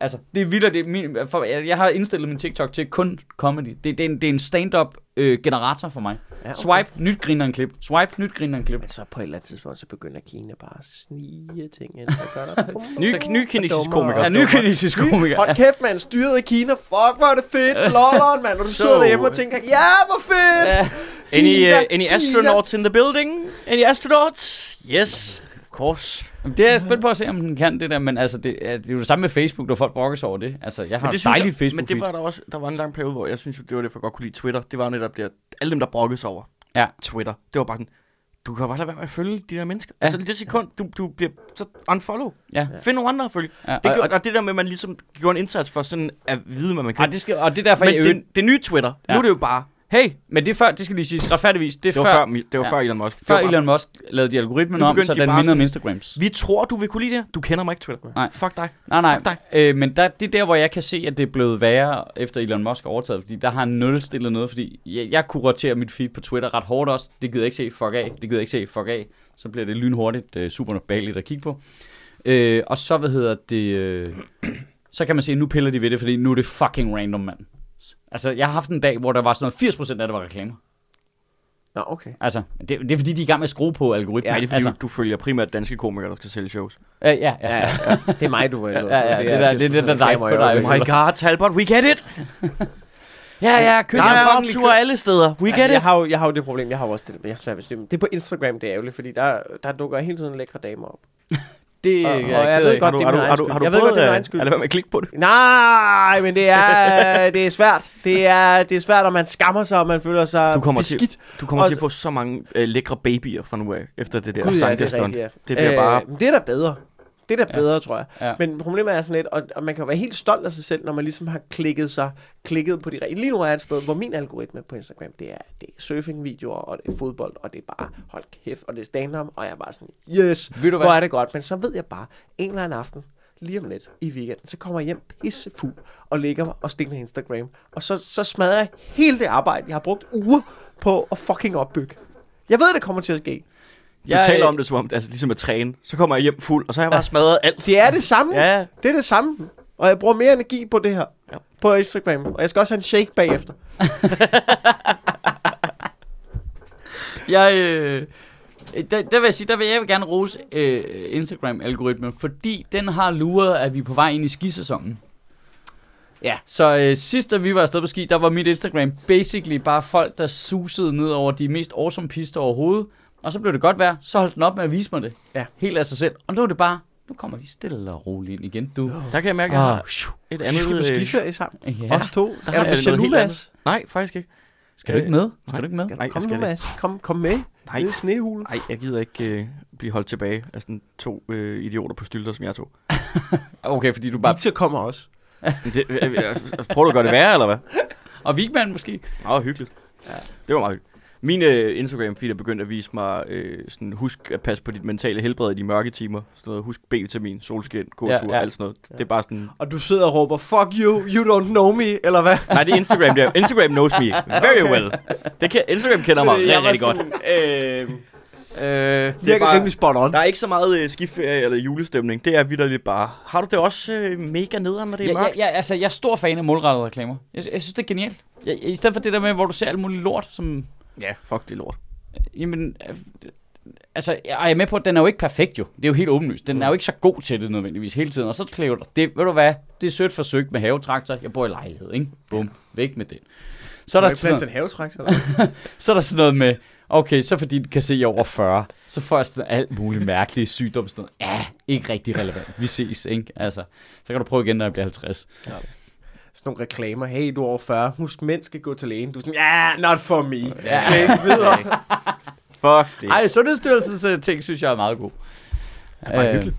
Altså, det er vildt, det er min, for, jeg, jeg har indstillet min TikTok til kun comedy. Det, det, er, en, det er en stand-up øh, generator for mig. Ja, okay. Swipe, nyt grineren klip. Swipe, nyt grineren klip. Men så på et eller andet tidspunkt, så begynder Kina bare at snige ting ind. Ny, ny kinesisk komiker. Ja, ny kinesisk komiker. Hold kæft, man. Styret i Kina. Fuck, hvor er det fedt. Lolleren, mand. Og du sidder So- derhjemme og tænker, ja, hvor fedt. Any, uh, any Kina. astronauts in the building? Any astronauts? Yes, of course. Jamen, Det er jeg spændt på at se, om den kan det der, men altså, det, er, det er jo det samme med Facebook, når folk brokker sig over det. Altså, jeg har Men det dejligt facebook Men det var der også, der var en lang periode, hvor jeg synes, det var det, for godt kunne lide Twitter. Det var netop at alle dem, der brokkede sig over Ja. Twitter. Det var bare sådan, du kan bare lade være med at følge de der mennesker. Ja. Ja. Altså, det sekund, du, du bliver så unfollow. Ja. Find nogle andre at følge. Ja. Det gør, og det der med, at man ligesom gjorde en indsats for sådan at vide, hvad man kan. Og det, skal, og det er derfor, Men jeg det, det nye Twitter, ja. Ja. nu er det jo bare Hey, Men det er før, det skal lige siges retfærdigvis, det er det var før, før, det var Ja. før Elon Musk. Før bare- Elon Musk lavede de algoritmen om, så de den mindede om Instagrams. Vi tror, du vil kunne lide det. Du kender mig ikke, Twitter. Nej. Fuck dig. Nej, nej. Fuck dig. Øh, men der, det er der, hvor jeg kan se, at det er blevet værre, efter Elon Musk har overtaget. Fordi der har han nulstillet noget, fordi jeg, jeg kunne rotere mit feed på Twitter ret hårdt også. Det gider jeg ikke se, fuck af. Det gider jeg ikke se, fuck af. Så bliver det lynhurtigt, øh, super behageligt at kigge på. Øh, og så, hvad hedder det... Øh, så kan man se, at nu piller de ved det, fordi nu er det fucking random, mand. Altså, jeg har haft en dag, hvor der var sådan noget 80% af det var reklamer. Nå, okay. Altså, det, det er fordi, de er i gang med at skrue på algoritmen. Ja, det er fordi, altså, altså. du følger primært danske komikere, der skal sælge shows. øh, ja, ja, ja. Ja, det er mig, du inde Ja, ja, det der- det er det, der er dig på dig. Oh my god, Talbot, we get it! Ja, ja, køb Der er opture alle steder. We Altså, get jeg, it! har jo, jeg har jo det problem, jeg har jo også det, jeg har svært ved at. Det er på Instagram, det er ærgerligt, fordi der, der dukker hele tiden lækre damer op. Det Og- og jeg, ved af. godt, Har du, det er min har du, har du Jeg ved godt, det er min egen skyld. lade være med at klikke på det? Nej, men det er, det er svært. Det er, det er svært, og man skammer sig, og man føler sig Du kommer til- beskidt. Du kommer Og- til at få så mange øh, lækre babyer fra nu af, efter det der Gud, ja, sang, det er rigtigt, ja. Det bliver bare... Øh, det er da bedre. Det er da Ja. bedre, tror jeg. Ja. Men problemet er sådan lidt, og, og man kan jo være helt stolt af sig selv, når man ligesom har klikket sig, klikket på de rigtige. Lige nu er jeg et sted, hvor min algoritme på Instagram, det er, det er surfing-videoer, og det er fodbold, og det er bare, hold kæft, og det er stand-up, og jeg er bare sådan, yes, Ved du hvor er det godt. Men så ved jeg bare, en eller anden aften, lige om lidt i weekenden, så kommer jeg hjem pissefuld og ligger mig og stikker Instagram. Og så, så smadrer jeg hele det arbejde, jeg har brugt uger på at fucking opbygge. Jeg ved, det kommer til at ske. Du taler om det som om, altså ligesom at træne. Så kommer jeg hjem fuld, og så har jeg bare smadret alt. Det er det samme. Ja, Det er det samme. Og jeg bruger mere energi på det her. Ja. På Instagram. Og jeg skal også have en shake bagefter. Jeg, øh, der, der vil jeg sige, der vil jeg gerne rose øh, Instagram-algoritmen, fordi den har luret, at vi er på vej ind i skisæsonen. Ja. Så øh, sidst, da vi var afsted på ski, der var mit Instagram basically bare folk, der susede ned over de mest awesome pister overhovedet. Og så blev det godt vejr, så holdt den op med at vise mig det. Ja. Helt af sig selv. Og nu er det bare, nu kommer vi stille og roligt ind igen, du. der kan jeg mærke, at jeg har et andet... øh, skiferie sammen? Ja. Os to. Der du jeg på noget helt Chalulas? Nej, faktisk ikke. Skal du ikke med? Nej. Skal du ikke med? Nej, Kom nu, Mads. Kom, kom med. Nej. Lille snehule. Nej, jeg gider ikke øh, blive holdt tilbage af sådan to øh, idioter på stylter, som jeg to. Okay, fordi du bare... Victor kommer også. Det, øh, øh, prøver du at gøre det værre, eller hvad? Og Vigman måske? Åh, hyggeligt. Ja. Det var meget hyggeligt. Min øh, Instagram-feed er begyndt at vise mig, øh, sådan, husk at passe på dit mentale helbred i de mørke timer. Sådan noget, husk B-vitamin, solskin, gåtur, Ja, ja, ja. ja. alt sådan noget. Det er bare sådan... Og du sidder og råber, fuck you, you don't know me, eller hvad? Nej, det er Instagram, der. Instagram knows me very well. Det kan, Instagram kender mig rigtig, rigtig godt. Øh, Øh, virker bare- rimelig spot on. Der er ikke så meget øh, skiferie eller julestemning. Det er vidderligt bare. Har du det også øh, mega nederen, når det er Ja, ja, mørkt? ja, altså, jeg er stor fan af målrettede reklamer. Jeg, jeg synes, det er genialt. Jeg, I stedet for det der med, hvor du ser alt muligt lort, som... ja fuck det lort. Jamen, øh, altså, jeg er med på, at den er jo ikke perfekt jo. Det er jo helt åbenlyst. Den er jo ikke så god til det nødvendigvis hele tiden. Og så klæver du, det, ved du hvad, det er sødt forsøgt med havetraktor. Jeg bor i lejlighed, ikke? Bum, væk med den. Så er, der sådan plads noget, eller? så er der sådan noget med, okay, så fordi den kan se over 40, så får jeg sådan alt muligt mærkeligt sygdom. Sådan noget. Ja, ikke rigtig relevant. Vi ses, ikke? Altså, så kan du prøve igen, når jeg bliver 50. sådan nogle reklamer. Hey, du er over 40. Husk, mænd skal gå til lægen. Du er sådan, ja, yeah, not for me. Ja. Klik videre. Fuck det. Ej, Sundhedsstyrelsens øh, ting synes jeg er meget god. er bare Øh, hyggeligt.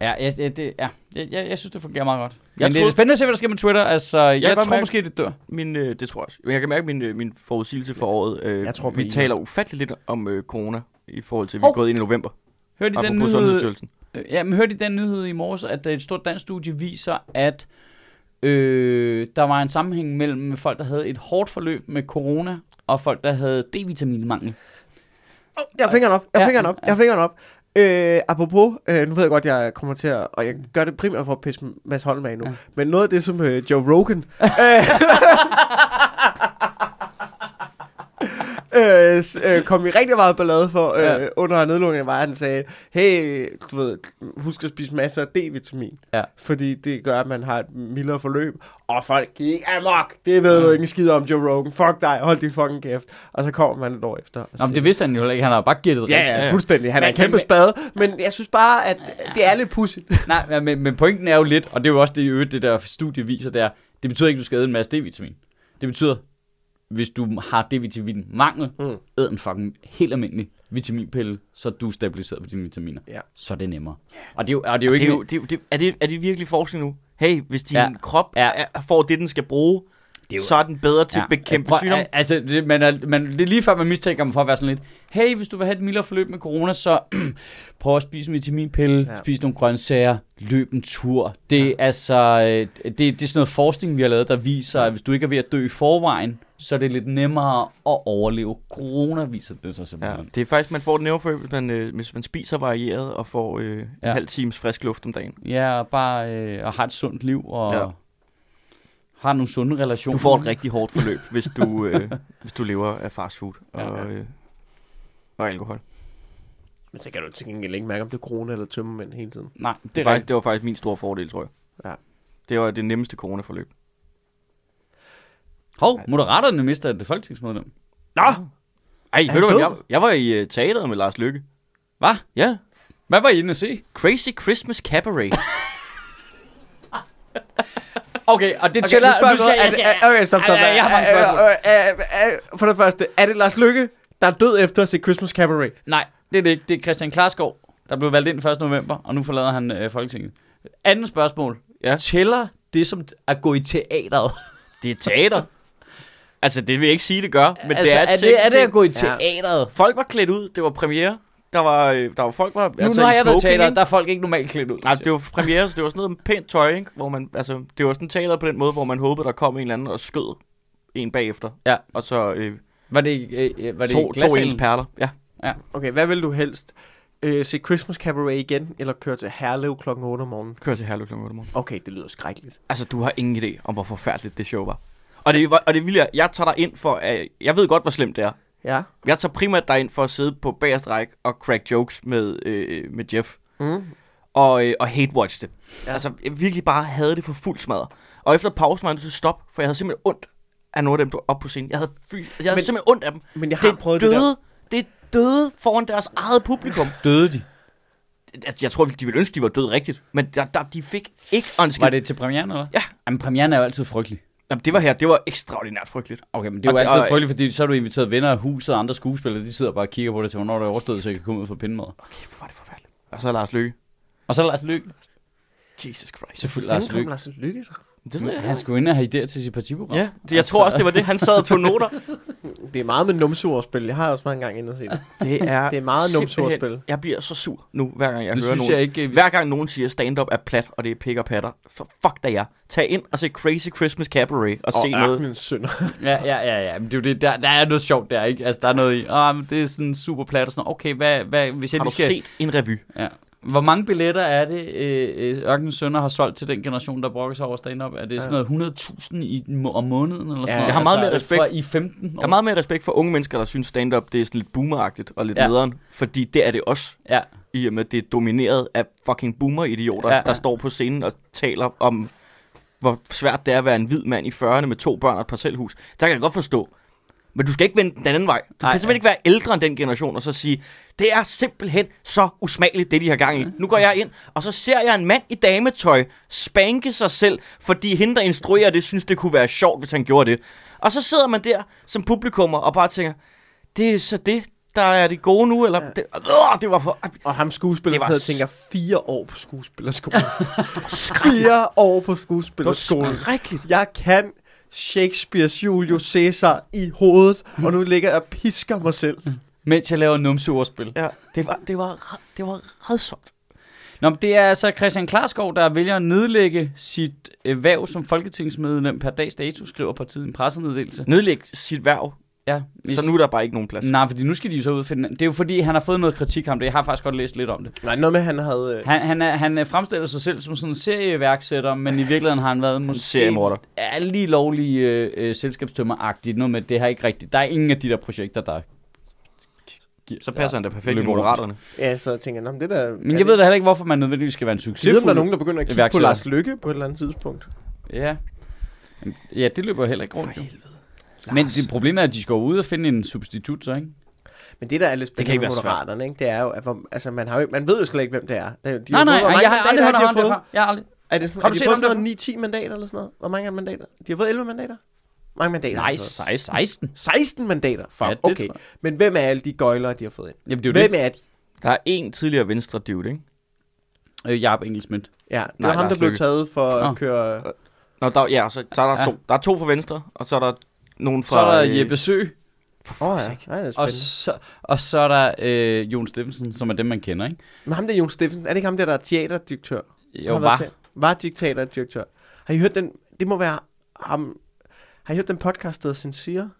Ja, ja, det, det, ja. Jeg, jeg, jeg synes, det fungerer meget godt. Jeg Men det er troede- spændende at se, hvad der sker med Twitter. Altså, jeg, jeg tror mærke- måske, det dør. Min, øh, det tror jeg også. Men jeg kan mærke min, øh, min forudsigelse for året. Øh, Jeg tror vi en. taler ufattelig lidt om øh, corona i forhold til, at vi Hov. er gået ind i november. Hørte I den nyhed, ja, men hørte I den nyhed i morges, at et stort dansk studie viser, at øh, der var en sammenhæng mellem folk, der havde et hårdt forløb med corona, og folk, der havde D-vitaminmangel. Oh, jeg har fingeren op. Jeg har Ja, fingeren op. Jeg har fingeren op. Øh, apropos, øh, nu ved jeg godt, jeg kommer til at, og jeg gør det primært for at pisse Mads Holm af nu, Ja. men noget af det, som øh, Joe Rogan øh, øh, øh, kom i rigtig meget ballade for øh, Ja. ja. under nedlukningen, var han sagde, hey, du ved, husk at spise masser af D-vitamin, Ja. fordi det gør, at man har et mildere forløb, og folk gik amok, det ved du ikke en skid om, Joe Rogan, fuck dig, hold din fucking kæft, og så kommer man et år efter. Nå, men det vidste han jo ikke. Han har bare gættet Ja, rigtigt. ja, fuldstændig. Han er Men- en kæmpe men- spade. Men jeg synes bare, at det er lidt pudsigt. Nej, ja, men, men pointen er jo lidt, og det er jo også det, det der studie viser, det er, det betyder ikke, at du skal æde en masse D-vitamin. Det betyder, hvis du har D-vitamin mangel, mm. Æd en fucking helt almindelig vitaminpille, så du er stabiliseret på dine vitaminer. Ja. Så er det nemmere. Og det er jo, og det er jo Det ikke... er, jo, det, er jo- det, er, det, er det virkelig forskning nu? Hey, hvis din Ja. krop ja. er, får det, den skal bruge, det er jo- så er den bedre til at bekæmpe prøv- sygdom. al- Altså, det, man er, man, det er lige før, man mistænker dem for at være sådan lidt, hey, hvis du vil have et mildere forløb med corona, så prøv at spise en vitaminpille, Ja. ja. spise nogle grøntsager, løb en tur. Det, Ja. ja. altså, det, det er sådan noget forskning, vi har lavet, der viser, at hvis du ikke er ved at dø i forvejen, så er det lidt nemmere at overleve corona, viser det sig Ja, simpelthen. det er faktisk, man får det nemmere, hvis man, øh, hvis man spiser varieret og får øh, en Ja. halv times frisk luft om dagen. Ja, og bare øh, og har et sundt liv, og Ja. Ja. har nogle sunde relationer. Du får et rigtig hårdt forløb, hvis du, øh, hvis du lever af fast food og, Ja. øh, og alkohol. Men så kan du til gengæld ikke mærke, om det er corona eller tømmermænd hele tiden. Nej, det Det, er faktisk, det var faktisk min store fordel, tror jeg. Ja. Det var det nemmeste coronaforløb. Hov, Moderaterne mister et folketingsmedlem. Nå! Ej, ved du jeg, jeg var i uh, teateret med Lars Lykke. Hvad? Ja. Hvad var I inde at se? Crazy Christmas Cabaret. Okay, og det Okay, tæller... nu skal jeg, jeg, er jeg, okay, stop, stop. Ej, jeg har Øh, øh, øh, For det første, er det Lars Lykke, der er død efter at se Christmas Cabaret? Nej, det er det ikke. Det er Christian Klarskov, der blev valgt ind 1. november, og nu forlader han øh, Folketinget. Andet spørgsmål. Ja. Tæller det som at gå i teateret? det er teater. Altså, det vil jeg ikke sige, det gør, men altså, det er, er, det, er det at gå i Ja. teateret? Folk var klædt ud, det var premiere. Der var, øh, der var folk, var Nu, altså nu har jeg været teater, der er folk ikke normalt klædt ud. Nej, det var premiere, så det var sådan noget pænt tøj, ikke? Hvor man, altså, det var sådan teateret på den måde, hvor man håbede, der kom en eller anden og skød en bagefter. Ja. Og så øh, Var det, øh, øh, var det to, to ens perler. Ja. Okay, hvad vil du helst? Øh, se Christmas Cabaret igen, eller køre til Herlev klokken 8 om morgenen? Kør til Herlev kl. 8 om morgenen. Okay, det lyder skrækkeligt. Altså, du har ingen idé om, hvor forfærdeligt det show var. Og det, var- og det vil jeg, jeg tager dig ind for, at, jeg ved godt, hvor slemt det er. Ja. Jeg tager primært dig ind for at sidde på bagerste række og crack jokes med, øh, med Jeff. Mm. Og, øh, og hate-watch det. Ja. Altså, jeg virkelig bare havde det for fuld smadret. Og efter pausen var jeg nødt til at stoppe, for jeg havde simpelthen ondt af nogle af dem, der var oppe på scenen. Jeg havde, fy, jeg havde Men- simpelthen ondt af dem. Men jeg har Det prøvet det der. døde, det døde foran deres eget publikum. Døde de? Altså, jeg tror, de ville ønske, de var døde rigtigt. Men der, der, de fik ikke ønsket. Var det til premieren, eller? Ja. Jamen, premieren er jo altid frygtelig. Jamen, det var her, det var ekstraordinært frygteligt. Okay, men det er jo Og- altid og- frygteligt, fordi så har du inviteret venner af huset og andre skuespillere, de sidder bare og kigger på det til, hvornår det er overstået, så jeg kan komme ud for pindemad. Okay, hvor var det forfærdeligt. Og så Lars Løkke. Og så Lars Lykke. Jesus Christ. Selvfølgelig Lars Lykke. Lars Lykke? Det ved jeg Han skulle ind og have idéer til sit partiprogram. Ja, det, jeg tror også, det var det. Han sad og tog noter. Det er meget med numseordspil. Jeg har også været en gang inde og se det. Det er, Det er meget numseordspil. Jeg bliver så sur nu, hver gang jeg Nu hører synes nogen. jeg ikke, vi- Hver gang nogen siger, stand-up er plat, og det er pik og patter. For fuck da jeg. Tag ind og se Crazy Christmas Cabaret og, Og se noget. ørkenens sønder. Ja, ja, ja, ja. Men det er jo det, der, der er noget sjovt der, ikke? Altså, der er noget i, ah, men det er sådan super plat og sådan. Okay, hvad, hvad, hvis jeg Har lige du skal... set en revy? Ja. Hvor mange billetter er det, øh, øh, Ørkenens Sønder har solgt til den generation, der brokker sig over stand-up? Er det sådan noget 100.000 i, om måneden? Eller sådan Ja, noget? jeg har meget mere altså, respekt. Fra i 15 år. Jeg har meget mere respekt for unge mennesker, der synes stand-up det er sådan lidt boomeragtigt og lidt Ja. nederen. Fordi det er det også. Ja, I og med, det er domineret af fucking boomer-idioter, Ja. ja. der står på scenen og taler om, hvor svært det er at være en hvid mand i 40'erne med to børn og et parcelhus. Der kan jeg godt forstå. Men du skal ikke vende den anden vej. Du Nej, kan simpelthen ikke være ældre end den generation og så sige, det er simpelthen så usmageligt, det de har gang i. Nu går jeg ind, og så ser jeg en mand i dametøj spanke sig selv, fordi hende, der instruerer det, synes, det kunne være sjovt, hvis han gjorde det. Og så sidder man der som publikummer og bare tænker, det er så det, der er det gode nu, eller... Ja. Det, øh, det var for... Og ham skuespiller sidder og tænker, fire år på skuespillerskolen. fire år på Det var skuespillerskolen. Jeg kan Shakespeare's Julius Caesar i hovedet, og nu ligger jeg og pisker mig selv. mens jeg laver numseordspil. Ja, det var, det var, det var redsomt. Nå, men det er altså Christian Klarskov, der vælger at nedlægge sit øh, værv som folketingsmedlem per dags dato, skriver partiet i en pressemeddelelse. Nedlæg sit værv, Ja, så nu er der bare ikke nogen plads. Nej, fordi nu skal de jo så udfinde Det er jo fordi, han har fået noget kritik ham det. Jeg har faktisk godt læst lidt om det. Nej, noget med, han havde... øh, Han, han, er, han øh, fremstiller sig selv som sådan en serieværksætter, men i virkeligheden har han været måske seriemorder. er lige lovlig øh, øh, selskabstømmer-agtigt. Noget med, det har ikke rigtigt. Der er ingen af de der projekter, der... Så passer han da perfekt i moderaterne. Ja, så tænker jeg, "Nå, men det der... Men jeg ved da heller ikke, hvorfor man nødvendigvis skal være en Jeg ved, om der er nogen, der begynder at kigge på. Lars Lykke på et eller andet tidspunkt. Ja. Ja, det løber heller ikke rundt. For jo. Helvede. Men det problemet er, at de skal ud og finde en substitut, så ikke? Men det, der er lidt spændende ikke med moderaterne, ikke, det er jo, at hvor, altså, man, har jo, man ved jo slet ikke, hvem det er. De, nej, har nej, mange jeg har aldrig hørt om før. Jeg har aldrig... Er det sådan, Har du set fået om sådan det? noget 9-10 mandater eller sådan noget? Hvor mange mandater? De har fået 11 mandater? Hvor mange mandater? har Nej, de fået? 16. 16 mandater? Fuck, Ja, okay. Men hvem er alle de gøjlere, de har fået ind? Jamen, det er Hvem det. er de? Der er en tidligere venstre dude, ikke? Øh, Jacob Engelsmidt. Ja, det Nej, var ham, Lars der blev taget for Nå. at køre... Nå, der, ja, så, så er der ja. to. Der er to fra venstre, og så er der nogen Så fra... er der øh, Jeppe Sø, For fuck's ja, ja, det er og så, og så er der øh, Jon Steffensen, som er dem, man kender, ikke? Men ham der Jon Steffensen, er det ikke ham der, der er teaterdirektør? Jo, var. været te- Var diktatordirektør. Har I hørt den, det må være ham, har I hørt den podcast, der hedder Sincere?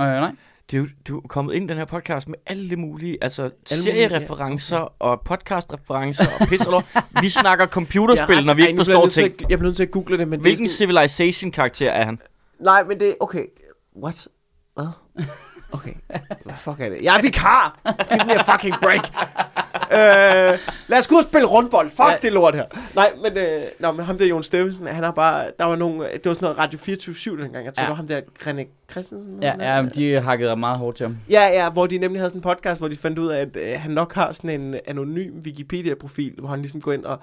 Øh, nej. Du, du er kommet ind i den her podcast med alle det mulige, altså mulige, seriereferencer ja, og podcastreferencer og pis. Vi snakker computerspil, er når vi ikke forstår ting. at- Jeg bliver nødt til at google det, men Hvilken det er sådan, civilization-karakter er han? Nej, men det okay. What? Hvad? Okay. Hvad fuck er det? Jeg er vikar! Giv me a fucking break! øh, lad os gå ud og spille rundbold. Fuck Ja. det lort her. Nej, men, øh, nå, men ham der Jon Steffensen, han har bare... Der var nogle, det var sådan noget Radio 24 dengang. Jeg tror, Ja. det var ham der René Christensen. Ja, ja, men de hakkede meget hårdt til ham. Ja, ja, hvor de nemlig havde sådan en podcast, hvor de fandt ud af, at øh, han nok har sådan en anonym Wikipedia-profil, hvor han ligesom går ind og,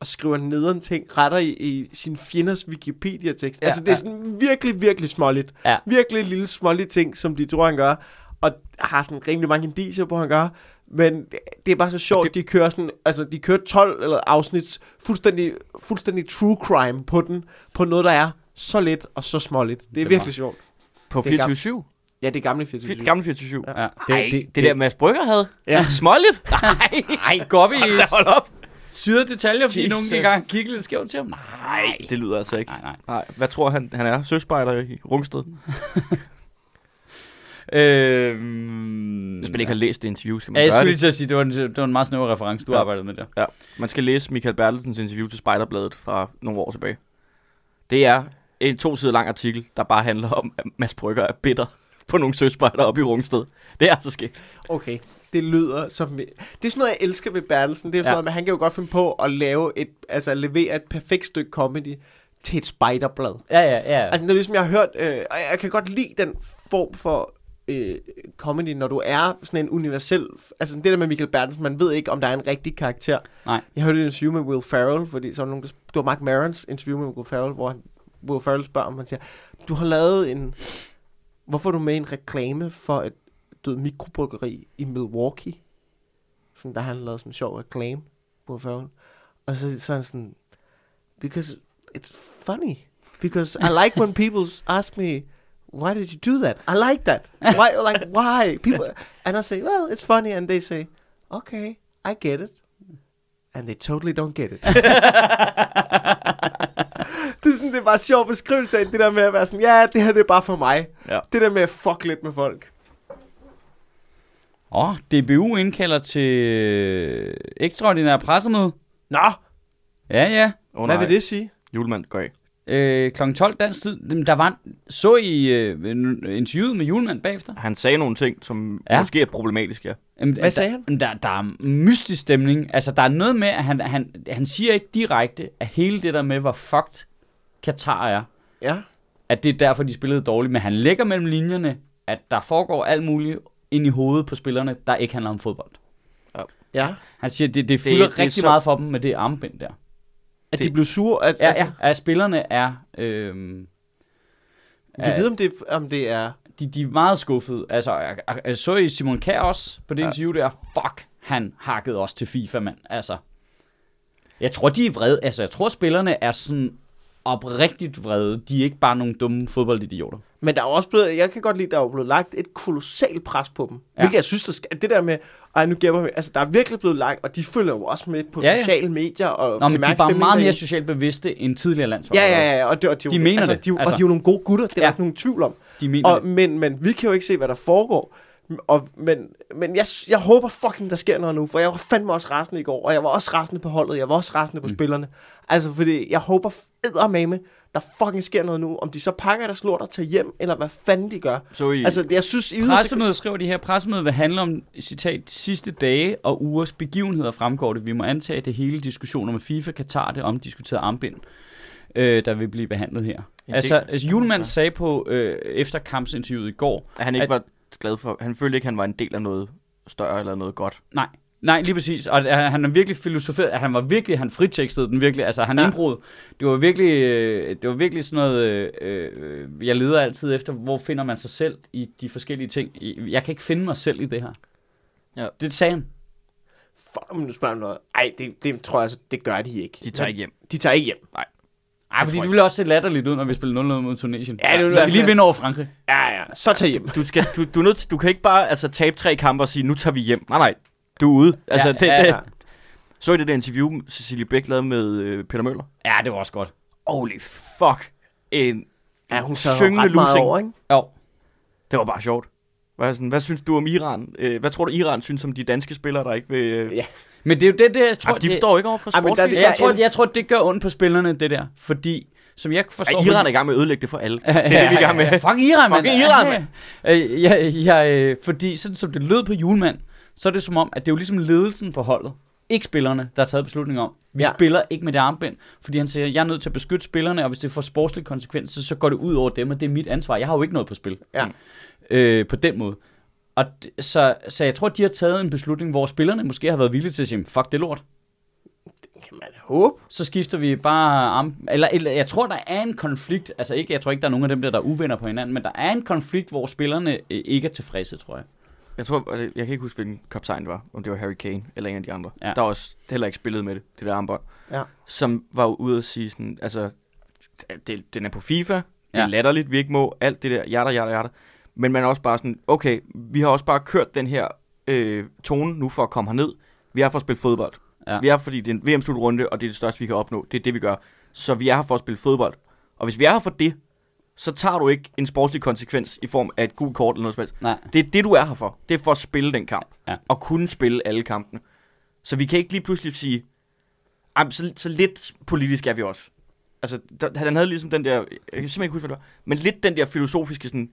og skriver nederen ting, retter i, i sin fjenders Wikipedia-tekst. Ja, altså, det er ja. sådan virkelig, virkelig småligt. Ja. Virkelig lille småligt ting, som de tror, han gør. Og har sådan rimelig mange indicier på, han gør. Men det, det er bare så sjovt, det- de kører sådan, altså de kører 12 eller afsnit fuldstændig, fuldstændig true crime på den, på noget, der er så lidt og så småligt. Det er Det er virkelig sjovt. På Det er 24 Ja, det er gamle 24. Gamle 24 Ja. Ja, det, Ej, det, det, der Mads Brygger havde. Ja. Småligt. Nej, Ej, gå op i hold op. syrede detaljer, fordi Jesus. nogen gik i gang og kiggede lidt skævt til ham. Nej, Det lyder altså ikke. nej, nej. Nej, hvad tror han, han er? Søspejder i Rungsted? Øhm, Hvis man ikke har læst det interview, skal man Ja, jeg gøre skulle det. lige til at sige, det var en, det var en meget snæver reference, du Ja. arbejdede med der. Ja, man skal læse Michael Bertelsens interview til Spejderbladet fra nogle år tilbage. Det er en to sider lang artikel, der bare handler om, at Mads Brygger er bitter på nogle søspejder oppe i Rungsted. Det er altså sket. Okay, det lyder som... Det er sådan noget, jeg elsker ved Bertelsen. Det er sådan Ja. noget, men han kan jo godt finde på at lave et, altså levere et perfekt stykke comedy til et spiderblad. Ja, ja, ja. Altså, det er ligesom jeg har hørt, øh, og jeg kan godt lide den form for øh, comedy, når du er sådan en universel... Altså det der med Michael Bertelsen, man ved ikke, om der er en rigtig karakter. Nej. Jeg hørte et interview med Will Ferrell, fordi så var nogen, der, det var Mark Marons interview med Will Ferrell, hvor han, Will Ferrell spørger, om han siger, du har lavet en... Hvorfor er du med i en reklame for et død mikrobryggeri i Milwaukee? Sådan, der har han lavet sådan en sjov reklame, på færgen. Og så, så er han sådan, because it's funny. Because I like when people ask me, why did you do that? I like that. Why, like, why? People, and I say, well, it's funny. And they say, okay, I get it. And they totally don't get it. det er sådan, det er bare en sjov beskrivelse af det der med at være sådan, ja, det her det er bare for mig. Ja. Det der med at fuck lidt med folk. Åh, DBU indkalder til ekstraordinær pressemøde. Nå, Ja, ja. Oh, hvad vil det sige? Julemand går af. Øh, kl. 12 dansk tid. Jamen, Der var en, så I øh, en- interviewet med julemand bagefter? Han sagde nogle ting, som Ja. måske er problematiske. Ja. Jamen, Hvad der- sagde han? jamen, Der, der er mystisk stemning. Altså, der er noget med, at han, han, han siger ikke direkte, at hele det der med, hvor fucked Katar er, Ja. at det er derfor, de spillede dårligt. Men han lægger mellem linjerne, at der foregår alt muligt ind i hovedet på spillerne, der ikke handler om fodbold. Ja. Han siger, at det, det Det- fylder det rigtig så- meget for dem med det armbind der. At Det- de blev sure? At, Ja, altså, ja, at spillerne er... Øhm, Jeg ved, om det, om det er... de, de er meget skuffede. Altså, jeg, jeg, jeg så i Simon Kjær også på det. Ja. interview der. Fuck, han hakkede også til FIFA, mand. Altså, jeg tror, de er vrede. Altså, jeg tror, spillerne er sådan oprigtigt vrede. De er ikke bare nogle dumme fodboldidioter. Men der er også blevet, jeg kan godt lide, der er blevet lagt et kolossalt pres på dem. Ja. Hvilket jeg synes, der skal, det der med, ej nu gemmer vi, altså der er virkelig blevet lagt, og de følger jo også med på Ja, ja, sociale medier. Og Nå, men de er bare meget mere socialt bevidste end tidligere landshold. Ja, ja, ja, og, det, og de, De jo- mener altså, det, De, jo- altså. Og de er jo nogle gode gutter, det er Ja. der ikke nogen tvivl om. De mener Og, det. men, men vi kan jo ikke se, hvad der foregår. Og, men men jeg, jeg håber fucking, der sker noget nu, for jeg var fandme også rasende i går, og jeg var også rasende på holdet, jeg var også rasende på Mm. spillerne. Altså, fordi jeg håber eddermame, der fucking sker noget nu. Om de så pakker deres lort og tager hjem, eller hvad fanden de gør. Så I, Altså, jeg synes, I Pressemødet skriver de her, pressemødet vil handle om, citat, de sidste dage og ugers begivenheder fremgår det. Vi må antage, at det hele diskussioner med FIFA, Katar, det omdiskuterede armbind, øh, der vil blive behandlet her. Ja, altså, det- altså Julemand sagde på øh, efter kampsinterviewet i går, at han ikke at- var glad for... Han følte ikke, han var en del af noget større eller noget godt. nej, nej, lige præcis, og han har virkelig filosoferet, at han var virkelig, han fritekstede den virkelig, altså han ja. Indbrud, det var virkelig, øh, det var virkelig sådan noget, øh, øh, jeg leder altid efter, hvor finder man sig selv i de forskellige ting. Jeg kan ikke finde mig selv i det her. Ja. Det sagde han. Fuck, om du spørger noget. Ej, det, det tror jeg altså, det gør de ikke. De tager ikke hjem. De tager ikke hjem. Nej. Ej, fordi det ville også se latterligt ud, når vi spiller 0-0 mod Tunesien. Ja, det ville vi lige vinde over Frankrig. Ja, ja. Så tag hjem. Du, skal, du, du, er nødt til, du kan ikke bare altså, tabe tre kampe og sige, nu tager vi hjem. Nej, nej. Du er ude. Altså, Ja, det, ja, det, ja. Så I det der interview, Cecilie Bæk lavede med øh, Peter Møller? Ja, det var også godt. Holy fuck. En Ja, hun syngende lusing. over, ikke? Jo. Det var bare sjovt. Hvad, sådan, hvad synes du om Iran? Øh, hvad tror du, Iran synes om de danske spillere, der ikke vil... Øh... Ja. Men det er jo det, det jeg tror, Jamen, de det, forstår ikke over for Ej, men der sportsligt. det- jeg, tror, jeg tror, det gør ondt på spillerne, det der. Fordi, som jeg forstår... Ej, Iran er i gang med at ødelægge det for alle. Det er det, vi er i gang med. Fuck Iran, mand. Fucking Iran, mand. Øh, ja, ja, øh, fordi sådan som det lød på julemand, så er det som om, at det er jo ligesom ledelsen på holdet. Ikke spillerne, der har taget beslutning om. Vi Ja. ja. spiller ikke med det armbind, fordi han siger, jeg er nødt til at beskytte spillerne, og hvis det får sportslige konsekvenser, så går det ud over dem, og det er mit ansvar. Jeg har jo ikke noget på spil. Ja. Øh, på den måde. Og så, så jeg tror, de har taget en beslutning, hvor spillerne måske har været villige til at sige, fuck det er lort. Kan man håbe. Så skifter vi bare arm... Eller, eller jeg tror, der er en konflikt. Altså ikke, jeg tror ikke, der er nogen af dem der, der er uvenner på hinanden, men der er en konflikt, hvor spillerne øh, ikke er tilfredse, tror jeg. Jeg tror, jeg kan ikke huske, hvilken kaptajn det var. Om det var Harry Kane eller en af de andre. Ja. Der var også heller ikke spillet med det, det der armbånd. Ja. Som var ude at sige sådan, altså, det, den er på FIFA, det er Ja. latterligt, vi ikke må, alt det der, jada, jada, jada. Men man er også bare sådan, okay, vi har også bare kørt den her øh, tone nu for at komme herned. Vi er her for at spille fodbold. Ja. Vi er her, fordi det er en VM-slutrunde, og det er det største, vi kan opnå. Det er det, vi gør. Så vi er her for at spille fodbold. Og hvis vi er her for det, så tager du ikke en sportslig konsekvens i form af et gult kort eller noget som helst. Nej. Det er det, du er her for. Det er for at spille den kamp. Ja. Og kunne spille alle kampene. Så vi kan ikke lige pludselig sige, "Ej, så, så lidt politisk er vi også. Altså, der, han havde ligesom den der, jeg kan simpelthen ikke huske, hvad det var, men lidt den der filosofiske sådan,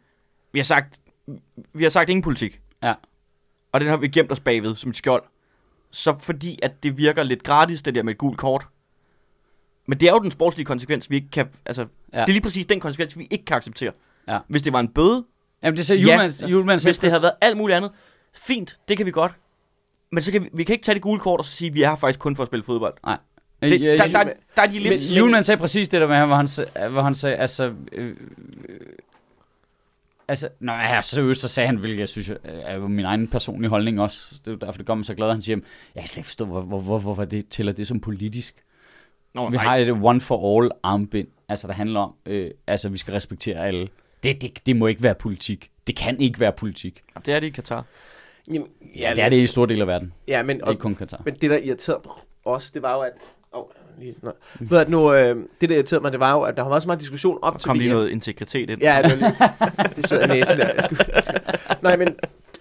vi har sagt, vi har sagt ingen politik. Ja. Og den har vi gemt os bagved som et skjold. Så fordi, at det virker lidt gratis, det der med et gult kort. Men det er jo den sportslige konsekvens, vi ikke kan, altså, ja. Ja. det er lige præcis den konsekvens, vi ikke kan acceptere. Ja. Hvis det var en bøde, Jamen det sagde Ja. Julemand, Julemand hvis det havde været alt muligt andet, fint, det kan vi godt. Men så kan vi, vi kan ikke tage det gule kort og så sige, at vi er her faktisk kun for at spille fodbold. Det, Øh, der, der, der er de lidt... Julemand sagde præcis det der med, hvor han, hvor han sagde, altså... Øh, øh, altså, når jeg er seriøst, så sagde han, hvilket jeg synes er jo min egen personlige holdning også. Det er derfor, det gør mig så glad, at han siger, jeg kan slet ikke forstå, hvor, hvor, hvor, hvorfor det tæller det som politisk. Nå, Vi nej. har et one for all armbind, altså der handler om, øh, altså vi skal respektere alle. Det, det, det må ikke være politik. Det kan ikke være politik. Jamen, Det er det i Katar. Jamen, Ja, det er det i store dele af verden. Ja, men, Det er og, ikke kun Katar. men det, der irriterede mig også, det var jo, at... Oh, lige, nej. Ved nu, øh, det, der irriterede mig, det var jo, at der været så meget diskussion op Der til kom lige noget integritet ind. Ja, det, var lige, det sidder i næsen der. Jeg skulle, jeg. Nej, men,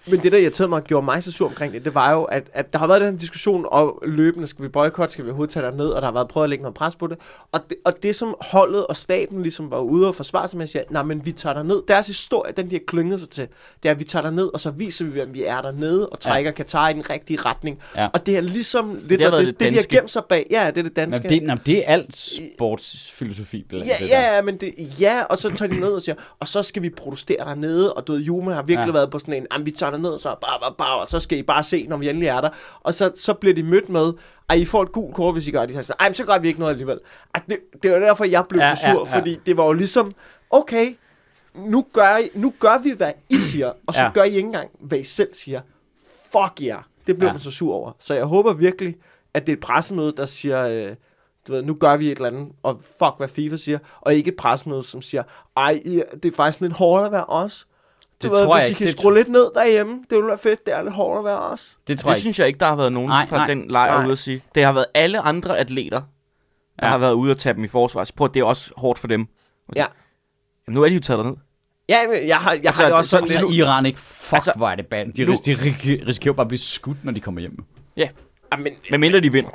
men det, der irriterede mig og gjorde mig så sur omkring det, det var jo, at, at der har været den her diskussion om løbende, skal vi boykotte, skal vi overhovedet tage ned, og der har været prøvet at lægge noget pres på det. Og det, og det som holdet og staben ligesom var ude og forsvare sig med, siger, nej, men vi tager ned. Deres historie, den de har klynget sig til, det er, at vi tager ned, og så viser vi, hvem vi er dernede, og trækker ja. Katar i den rigtige retning. Ja. Og det er ligesom lidt Det det, det, det det, de har gemt sig bag. Ja, det er det danske. Men det, nej, det er alt sportsfilosofi. Ja, det ja, men det, ja, og så tager de ned og siger, og så skal vi protestere dernede, og du ved, Juman har virkelig ja. Været på sådan en, vi tager derned, og så, bare, bare, bare, og så skal I bare se, når vi endelig er der. Og så, så bliver de mødt med, at I får et gult kort, hvis I gør det. Så, Ej, men så gør vi ikke noget alligevel. Ej, det, det var derfor, jeg blev Ja, så sur, ja, ja. fordi det var jo ligesom, okay, nu gør, I, nu gør vi, hvad I siger, og så ja. Gør I ikke engang, hvad I selv siger. Fuck jer. Yeah. Det blev ja. Man så sur over. Så jeg håber virkelig, at det er et pressemøde, der siger, øh, du ved, nu gør vi et eller andet, og fuck, hvad FIFA siger, og ikke et pressemøde, som siger, ej, det er faktisk lidt hårdt at være os. Det ved, tror jeg hvis I kan Det skrue lidt ned derhjemme, det ville være fedt, det er lidt hårdt at være os. Det tror Det jeg ikke. synes jeg ikke, der har været nogen Nej, fra nej. den lejr Nej. ude at sige. Det har været alle andre atleter, der Ja. har været ude at tage dem i forsvar. Så prøv, at det er også hårdt for dem. Ja. Jamen, nu er de jo taget derned. Ja, men jeg har, jeg Altså, har det også sådan Så lidt... Iran ikke, fuck Altså, altså, hvor er det band. De, nu- ris- de ri- risikerer bare at blive skudt, når de kommer hjem. Ja, men, Men mindre de vinder.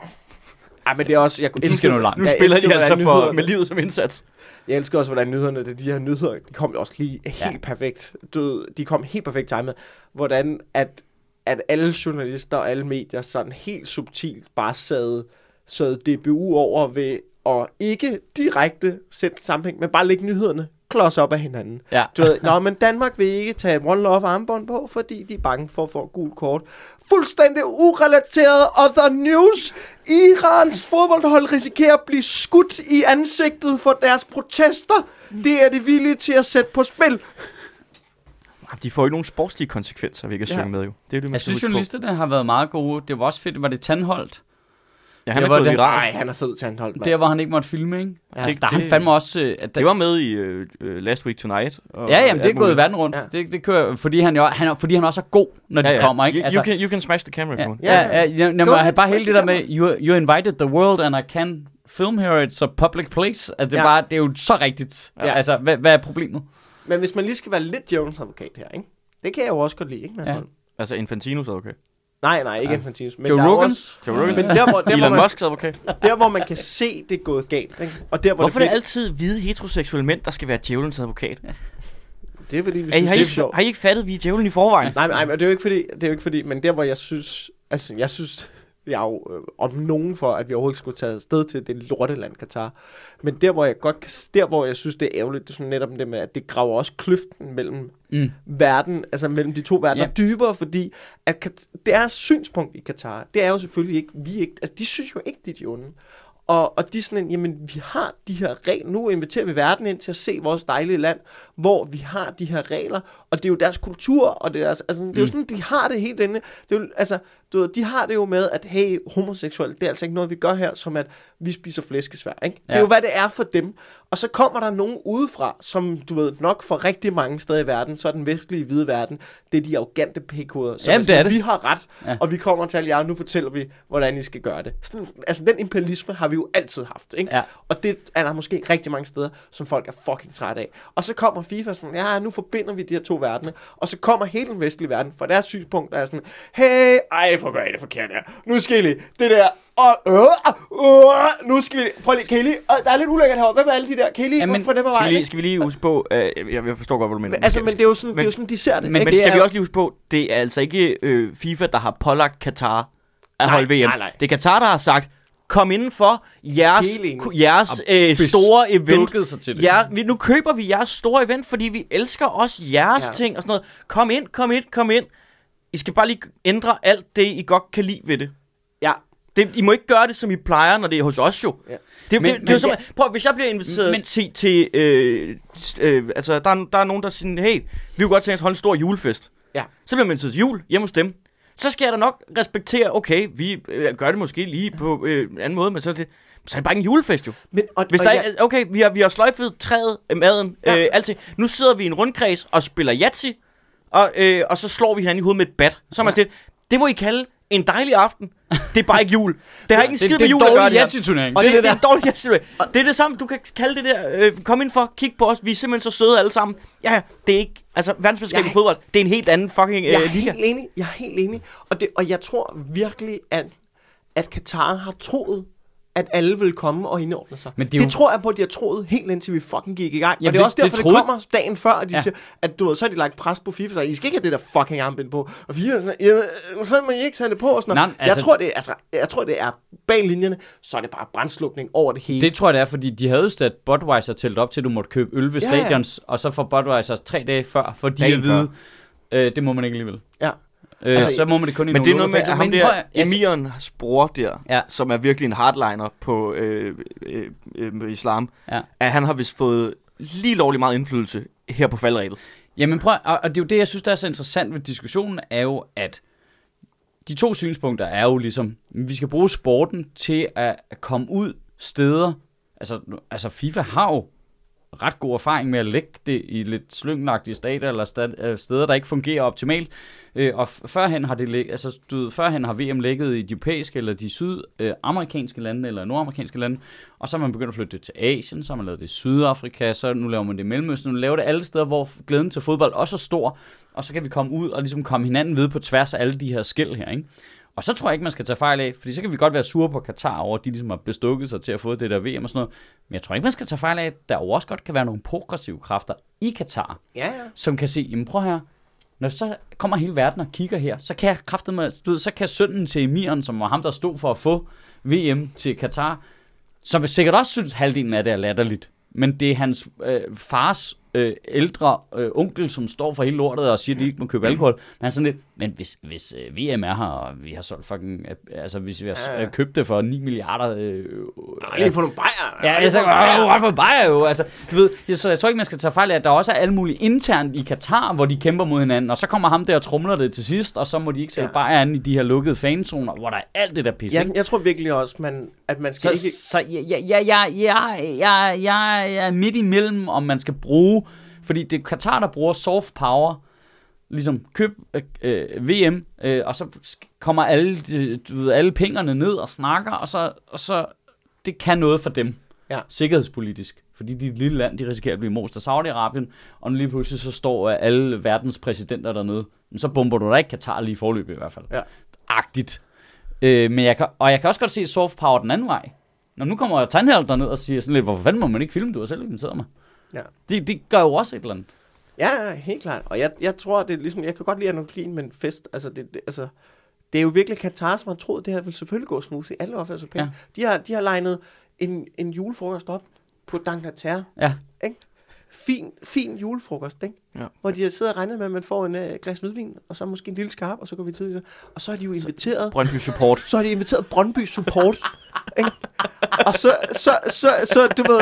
Ja, men det er også... Jeg, De skal nå langt. Nu spiller de altså for, med livet som indsats. Jeg elsker også, hvordan nyhederne, det, de her nyheder, de kom jo også lige helt Ja. perfekt. Du, de kom helt perfekt timet. Hvordan at, at alle journalister og alle medier sådan helt subtilt bare sad, sad DBU over ved at ikke direkte sætte sammenhæng, men bare lægge nyhederne klods op af hinanden. Ja. Du ved, Nå, men Danmark vil ikke tage et One Love armbånd på, fordi de er bange for at få et gult kort. Fuldstændig urelateret other news. Irans fodboldhold risikerer at blive skudt i ansigtet for deres protester. Det er de villige til at sætte på spil. Jamen, De får ikke nogen sportslige konsekvenser, vi kan Ja. synge med jo. Det er det, man Jeg synes, journalisterne har været meget gode. Det var også fedt. Var det Tandholdt, Ja, han Det er var gået det. viral. Nej, han er fed til Anholdt, mand. Der, hvor han ikke måtte filme, ikke? Ja, altså, det- der er han det- fandme også... Øh, at Det var med i uh, uh, Last Week Tonight. Og Ja, jamen, det er gået verden rundt. Ja. Ja. Det, det kører, fordi, han jo, han, er- fordi han også er god, når de Ja, ja. kommer, ikke? You, you, can, you can smash the camera, ja, ja, ja, ja, ja, ahead, bare hele det der med, you, you invited the world, and I can film here, it's a public place. Altså, det, er Ja. bare, det er jo så rigtigt. Ja. Ja. Altså, hvad, hvad er problemet? Men hvis man lige skal være lidt djævelens advokat her, ikke? Det kan jeg jo også godt lide, ikke? Ja. Altså Infantinos advokat. Nej, nej, ikke Ja. Infantinus. Men Joe der er Rogan? Også, Joe Rogan. men der hvor, der, Elon man, Musks advokat. der, hvor man kan se, det er gået galt, ikke? Og der, hvor Hvorfor er det, det altid hvide heteroseksuelle mænd, der skal være djævelens advokat? det er fordi, vi Er synes, har, det I, er sjovt. har I ikke fattet, at vi er djævlen i forvejen? Nej, nej, men det er jo ikke fordi, det er jo ikke fordi, men der hvor jeg synes, altså jeg synes, jeg jo øh, om nogen for, at vi overhovedet skulle tage afsted til det lorteland Katar. Men der hvor jeg godt der hvor jeg synes, det er ærgerligt, det er sådan netop det med, at det graver også kløften mellem Mm. verden, altså mellem de to verdener, Ja. dybere, fordi at deres synspunkt i Katar, det er jo selvfølgelig ikke, vi ikke, altså de synes jo ikke, de er de onde. Og, og de er sådan en, jamen vi har de her regler, nu inviterer vi verden ind til at se vores dejlige land, hvor vi har de her regler, og det er jo deres kultur, og det er deres, altså det er jo Mm. sådan, de har det helt inde, det er jo, altså, du ved, de har det jo med, at hey, homoseksuel, det er altså ikke noget, vi gør her, som at vi spiser flæskesvær, ikke? Det er Ja. jo, hvad det er for dem. Og så kommer der nogen udefra, som du ved nok for rigtig mange steder i verden, så er den vestlige hvide verden, det er de arrogante p-koder. som Jamen, det er det. Vi har ret, Ja. og vi kommer til jer, og nu fortæller vi, hvordan I skal gøre det. Sådan, altså, den imperialisme har vi jo altid haft, ikke? Ja. Og det er der måske rigtig mange steder, som folk er fucking trætte af. Og så kommer FIFA sådan, ja, nu forbinder vi de her to verdener. Og så kommer hele den vestlige verden, for deres synspunkt er sådan, hey, ej, for gør I det forkert her. Nu skal I lige, det der, og øh, øh, nu skal vi, prøv lige, kan I lige, øh, der er lidt ulækkert herovre. Hvem er alle de der? Kan I lige Jamen, Jamen, få dem af Skal vi, vejen? lige, skal vi lige huske på, uh, jeg, jeg forstår godt, hvad du mener. Men, altså, men det er jo sådan, det er jo men- sådan de ser det. men ikke? Men skal vi også lige huske på, det er altså ikke øh, FIFA, der har pålagt Katar at Nej, holde VM. nej, nej. Det er Katar, der har sagt, kom indenfor jeres, jeres øh, store event. Sig til det. Ja, vi, nu køber vi jeres store event, fordi vi elsker også jeres Ja. ting og sådan noget. Kom ind, kom ind, kom ind. I skal bare lige ændre alt det, I godt kan lide ved det. Ja, det I må ikke gøre det, som I plejer, når det er hos os jo. Ja. Det, Men- det, det, er som, prøv, hvis jeg bliver inviteret Men- til, til øh, øh, altså, der, er, der er nogen, der siger, hey, vi vil godt tænke os at holde en stor julefest. Ja. Så bliver man inviteret til jul hjemme hos dem. Så skal jeg da nok respektere, okay, vi øh, gør det måske lige på øh, en anden måde, men så er det, så er det bare en julefest jo. men, og, Hvis og der jeg, okay, vi har, vi har sløjfet træet, øh, maden, Ja. øh, alting. Nu sidder vi i en rundkreds og spiller Yahtzee, og, øh, og så slår vi hinanden i hovedet med et bat. Så er man ja. det, det må I kalde en dejlig aften. Det er bare ikke jul. Det har ikke en skid med jul at gøre det her. Det det, er det, det det er en dårlig Yahtzee. Det er det samme, du kan kalde det der, øh, kom ind for, kig på os, vi er simpelthen så søde alle sammen. Ja, det er ikke, altså verdensmesterskab i fodbold, det er en helt anden fucking jeg er øh, liga. helt enig. Jeg er helt enig. Og, det, og jeg tror virkelig, at, at Katar har troet, at alle vil komme og indordne sig. Men det, det jo- tror jeg på, at de har troet helt indtil vi fucking gik i gang. Jamen, og det er det- også derfor, det troede- det kommer dagen før, at de Ja. siger, at du ved, så har de lagt pres på FIFA, så I skal ikke have det der fucking armbind på. Og FIFA er sådan, jamen, så må I ikke tage det på og sådan. Nej, jeg, altså- tror, det, er- altså, jeg tror, det er bag linjerne, så er det bare brændslukning over det hele. Det tror jeg, det er, fordi de havde jo sat Budweiser telt op til, at du måtte købe øl ved Ja, ja. stadions, og så får Budweiser tre dage før, for de Dagen at vide, øh, det må man ikke alligevel. Ja. Øh, Altså, så må man det kun i Men det er noget med, at ham der, Emirens bror der, Ja. som er virkelig en hardliner på øh, øh, øh, med islam, Ja. at han har vist fået lige lovlig meget indflydelse her på faldrebet. Jamen prøv, og, det er jo det, jeg synes, der er så interessant ved diskussionen, er jo, at de to synspunkter er jo ligesom, vi skal bruge sporten til at, at komme ud steder. Altså, altså FIFA har jo ret god erfaring med at lægge det i lidt slyngelagtige stater eller øh, steder, der ikke fungerer optimalt. Øh, og førhen har det lig, altså, du ved, førhen har VM ligget i de europæiske eller de sydamerikanske lande eller nordamerikanske lande, og så har man begyndt at flytte det til Asien, så har man lavet det i Sydafrika, så nu laver man det i Mellemøsten, nu laver det alle steder, hvor glæden til fodbold også er stor, og så kan vi komme ud og ligesom komme hinanden ved på tværs af alle de her skæld her, ikke? Og så tror jeg ikke, man skal tage fejl af, fordi så kan vi godt være sure på Katar over, at de ligesom har bestukket sig til at få det der VM og sådan noget. Men jeg tror ikke, man skal tage fejl af, at der også godt kan være nogle progressive kræfter i Katar, Ja, ja. som kan se, jamen prøv her, når så kommer hele verden og kigger her, så kan jeg kræfte med, du ved, så kan sønnen til Emiren, som var ham, der stod for at få VM til Katar, som sikkert også synes, halvdelen af det er latterligt. Men det er hans øh, fars øh, ældre øh, onkel, som står for hele lortet og siger, at de ikke må købe alkohol. Men han er sådan lidt, Men hvis, hvis øh, VM er her, og vi har solgt fucking... Øh, altså, hvis vi har Ja, ja, ja. ja. købt det for 9 milliarder... Øh, Nej, lige få nogle bajer. Ja, jeg sagde, "Åh, what for Bayer jo. Altså, du ved, jeg, så jeg tror ikke, man skal tage fejl af, at der også er alle mulige internt i Katar, hvor de kæmper mod hinanden, og så kommer ham der og trumler det til sidst, og så må de ikke sælge Ja. ja. An i de her lukkede fanzoner, hvor der er alt det der pisse. Jeg, ikke? jeg tror virkelig også, man, at man skal Så, ikke... så jeg, jeg, jeg, jeg, jeg, jeg, jeg er midt imellem, om man skal bruge, fordi det er Katar, der bruger soft power, ligesom køb øh, VM, øh, og så kommer alle, du ved, alle pengene ned og snakker, og så, og så det kan noget for dem, Ja. sikkerhedspolitisk. Fordi de er et lille land, de risikerer at blive most af Saudi-Arabien, og lige pludselig så står øh, alle verdens præsidenter dernede. Men så bomber du da ikke Katar lige i forløbet i hvert fald. Ja. Agtigt. Øh, men jeg kan, og jeg kan også godt se soft power den anden vej. Når nu kommer Tandhjælp derned og siger sådan lidt, hvorfor fanden må man ikke filme, du har selv inviteret mig. Ja. Det, det gør jo også et eller andet. Ja, helt klart. Og jeg, jeg tror, det er ligesom... Jeg kan godt lide analogien med en fest. Altså, det, det, altså, det er jo virkelig Katar, som har troet, det her vil selvfølgelig gå smooth. Alle opfører sig pænt. Ja. De, har, de har legnet en, en julefrokost op på Dangleterre. Ja. Fin, fin julefrokost, ikke? Ja. Hvor de har siddet og regnet med, at man får en uh, glas hvidvin, og så måske en lille skarp, og så går vi tidligt. Og så har de jo inviteret Brøndby Support. så har de inviteret Brøndby Support. ikke? Og så, så, så, så, du ved,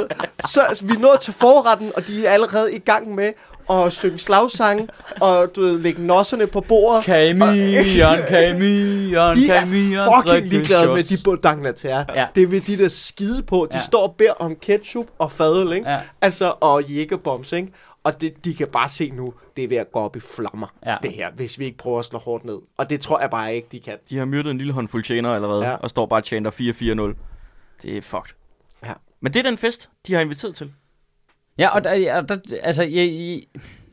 så altså, vi er nået til forretten, og de er allerede i gang med at synge slagsange, og du ved, lægge nosserne på bordet. Kamion, kamion, De er fucking ligeglade med de bodanglater. Ja. Det vil de der skide på. De Ja. står og beder om ketchup og fadøl, ikke? Ja. Altså, og jækkerbombs, ikke? Og det, de kan bare se nu, det er ved at gå op i flammer, Ja. det her, hvis vi ikke prøver at slå hårdt ned. Og det tror jeg bare ikke, de kan. De har myrdet en lille håndfuld tjener allerede, Ja. og står bare og tjener 4-4-0. Det er fucked. Ja. Men det er den fest, de har inviteret til. Ja, og der, ja, der, altså, jeg, jeg,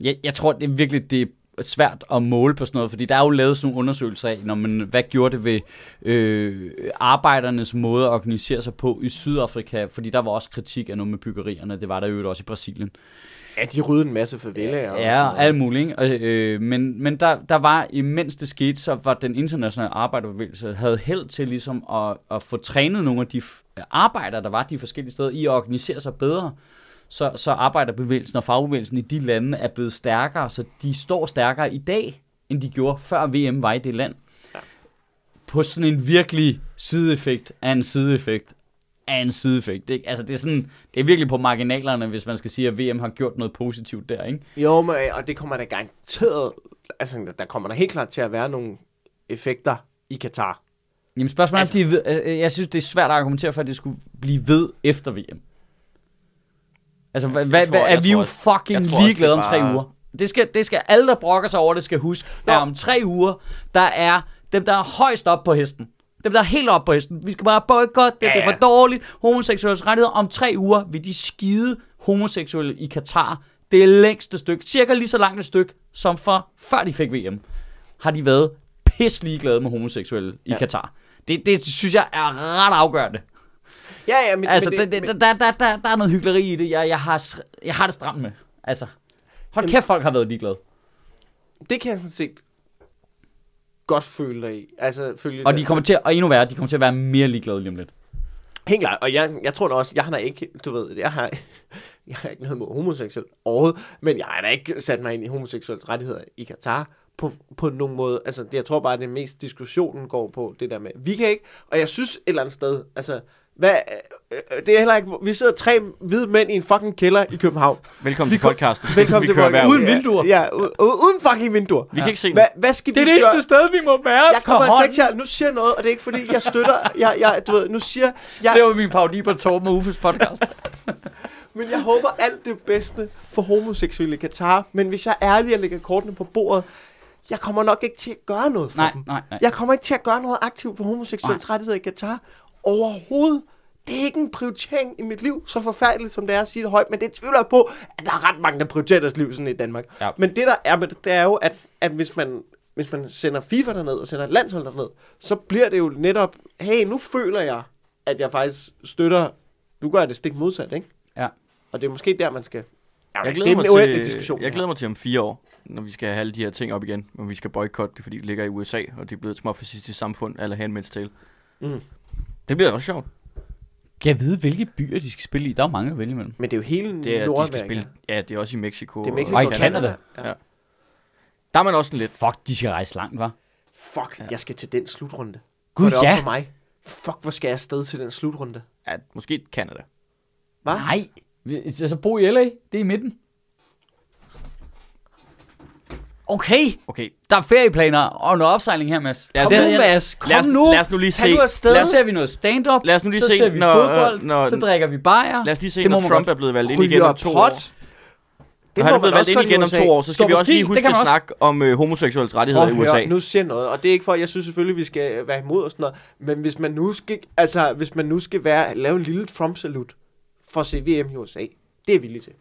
jeg, jeg tror det er virkelig, det er svært at måle på sådan noget, fordi der er jo lavet sådan nogle undersøgelser af, når man, hvad gjorde det ved øh, arbejdernes måde at organisere sig på i Sydafrika, fordi der var også kritik af noget med byggerierne, det var der jo også i Brasilien. Ja, de ryddede en masse favelaer. og Ja, noget. alt muligt. Ikke? Og, øh, men men der, der var, imens det skete, så var den internationale arbejderbevægelse, havde held til ligesom at, at få trænet nogle af de arbejdere, der var de forskellige steder, i at organisere sig bedre. Så, så arbejderbevægelsen og fagbevægelsen i de lande er blevet stærkere, så de står stærkere i dag, end de gjorde før VM var i det land. Ja. På sådan en virkelig sideeffekt af en sideeffekt af en sideeffekt. Ikke? Altså det er, sådan, det er virkelig på marginalerne, hvis man skal sige, at VM har gjort noget positivt der. Ikke? Jo, men, og det kommer der garanteret... Altså, der kommer der helt klart til at være nogle effekter i Katar. Jamen spørgsmålet Altså- altså, er, er ved, øh, jeg synes, det er svært at argumentere for, at det skulle blive ved efter VM. Altså, hvad, Jeg hvad, tror- er vi jo fucking ligeglade om er tre uger. Det skal, det skal alle, der brokker sig over det, skal huske, Nå. at om tre uger, der er dem, der er højst op på hesten. Dem, der er helt op på hesten. Vi skal bare boykotte det, Ja, det er ja. for dårligt. Homoseksuelles rettigheder. Om tre uger vil de skide homoseksuelle i Katar. Det længste stykke. Cirka lige så langt et stykke, som for før de fik VM. Har de været pis ligeglade med homoseksuelle i Ja. Katar. Det, det synes jeg er ret afgørende. Ja, ja, men, Altså, men det, det, men, der, der, der, der er noget hyggeleri i det, jeg, jeg, har, jeg har det stramt med. Altså, hold kæft, folk har været ligeglade. det kan jeg sådan set godt føle dig i. Altså, følge Og de kommer til, og endnu værre, de kommer til at være mere ligeglade lige om lidt. Helt klart, og jeg, jeg tror da også, jeg har da ikke, du ved, jeg har, jeg har ikke noget mod homoseksuel overhovedet, men jeg har da ikke sat mig ind i homoseksuelle rettigheder i Katar på, på nogen måde. Altså, det, jeg tror bare, at det mest diskussionen går på det der med, vi kan ikke, og jeg synes et eller andet sted, altså, hvad, øh, det er heller ikke, vi sidder tre hvide mænd i en fucking kælder i København. Velkommen Vi til podcasten. Velkommen vi til kører podcast. hver uge. Uden vinduer. Ja, ja uden fucking vinduer. Vi kan ikke se Hvad, hvad skal Det er vi det gøre? eneste sted, vi må være Jeg kommer altså ikke til at, nu siger jeg noget, og det er ikke fordi, jeg støtter, jeg, jeg, du ved, nu siger jeg, Det var min parodi på Torben og Uffes podcast. Men jeg håber alt det bedste for homoseksuelle i Katar. Men hvis jeg er ærlig og lægger kortene på bordet, jeg kommer nok ikke til at gøre noget for nej, dem. nej, nej. Jeg kommer ikke til at gøre noget aktivt for homoseksuelle rettigheder i Katar. Overhovedet. Det er ikke en prioritering i mit liv, så forfærdeligt som det er at sige det højt, men det tvivler jeg på, at der er ret mange, der prioriterer deres liv sådan i Danmark. Ja. Men det der er med det, det er jo, at, at hvis, man, hvis man sender FIFA derned og sender et landshold derned, så bliver det jo netop, hey, nu føler jeg, at jeg faktisk støtter, nu gør jeg det stik modsat, ikke? Ja. Og det er måske der, man skal... Ja, Jeg det glæder, er mig til, diskussion. jeg glæder mig til om fire år, når vi skal have alle de her ting op igen, og vi skal boykotte det, fordi det ligger i USA, og det er blevet et småfascistisk samfund, eller Handmaid's Tale. Mm. Det bliver også sjovt. Kan jeg vide, hvilke byer de skal spille i? Der er jo mange at vælge imellem. Men det er jo hele Det er, de Nordamerika. skal spille, ja, det er også i Mexico. Det er Mexico Og i Canada. Ja. Ja. Der er man også sådan lidt. Fuck, de skal rejse langt, var. Fuck, jeg skal til den slutrunde. Gud, Går det op ja. for mig? Fuck, hvor skal jeg afsted til den slutrunde? Ja, måske Canada. Hvad? Nej. Vi- Så bo i LA. Det er i midten. Okay. Okay, Der er ferieplaner og noget opsejling her, Mads. Lad os Kom Det nu, Mads. Kom lad os, nu. lad os nu lige se, lad Så os, ser vi noget stand-up. lad os nu lige så se, ser vi når- fodbold. når- så drikker vi bajer. lad os lige se, Det må når Trump godt. er blevet valgt ind igen om to år. pot. Når må han er blevet valgt ind igen om to år, så skal Står vi også lige det huske at snakke om øh, homoseksuelles rettigheder Prøv i at USA. høre, nu siger jeg noget, og det er ikke for, jeg synes selvfølgelig, vi skal være imod og sådan noget, men hvis man nu skal, altså, hvis man nu skal være, lave en lille Trump-salut for at se VM i USA, det er villig til.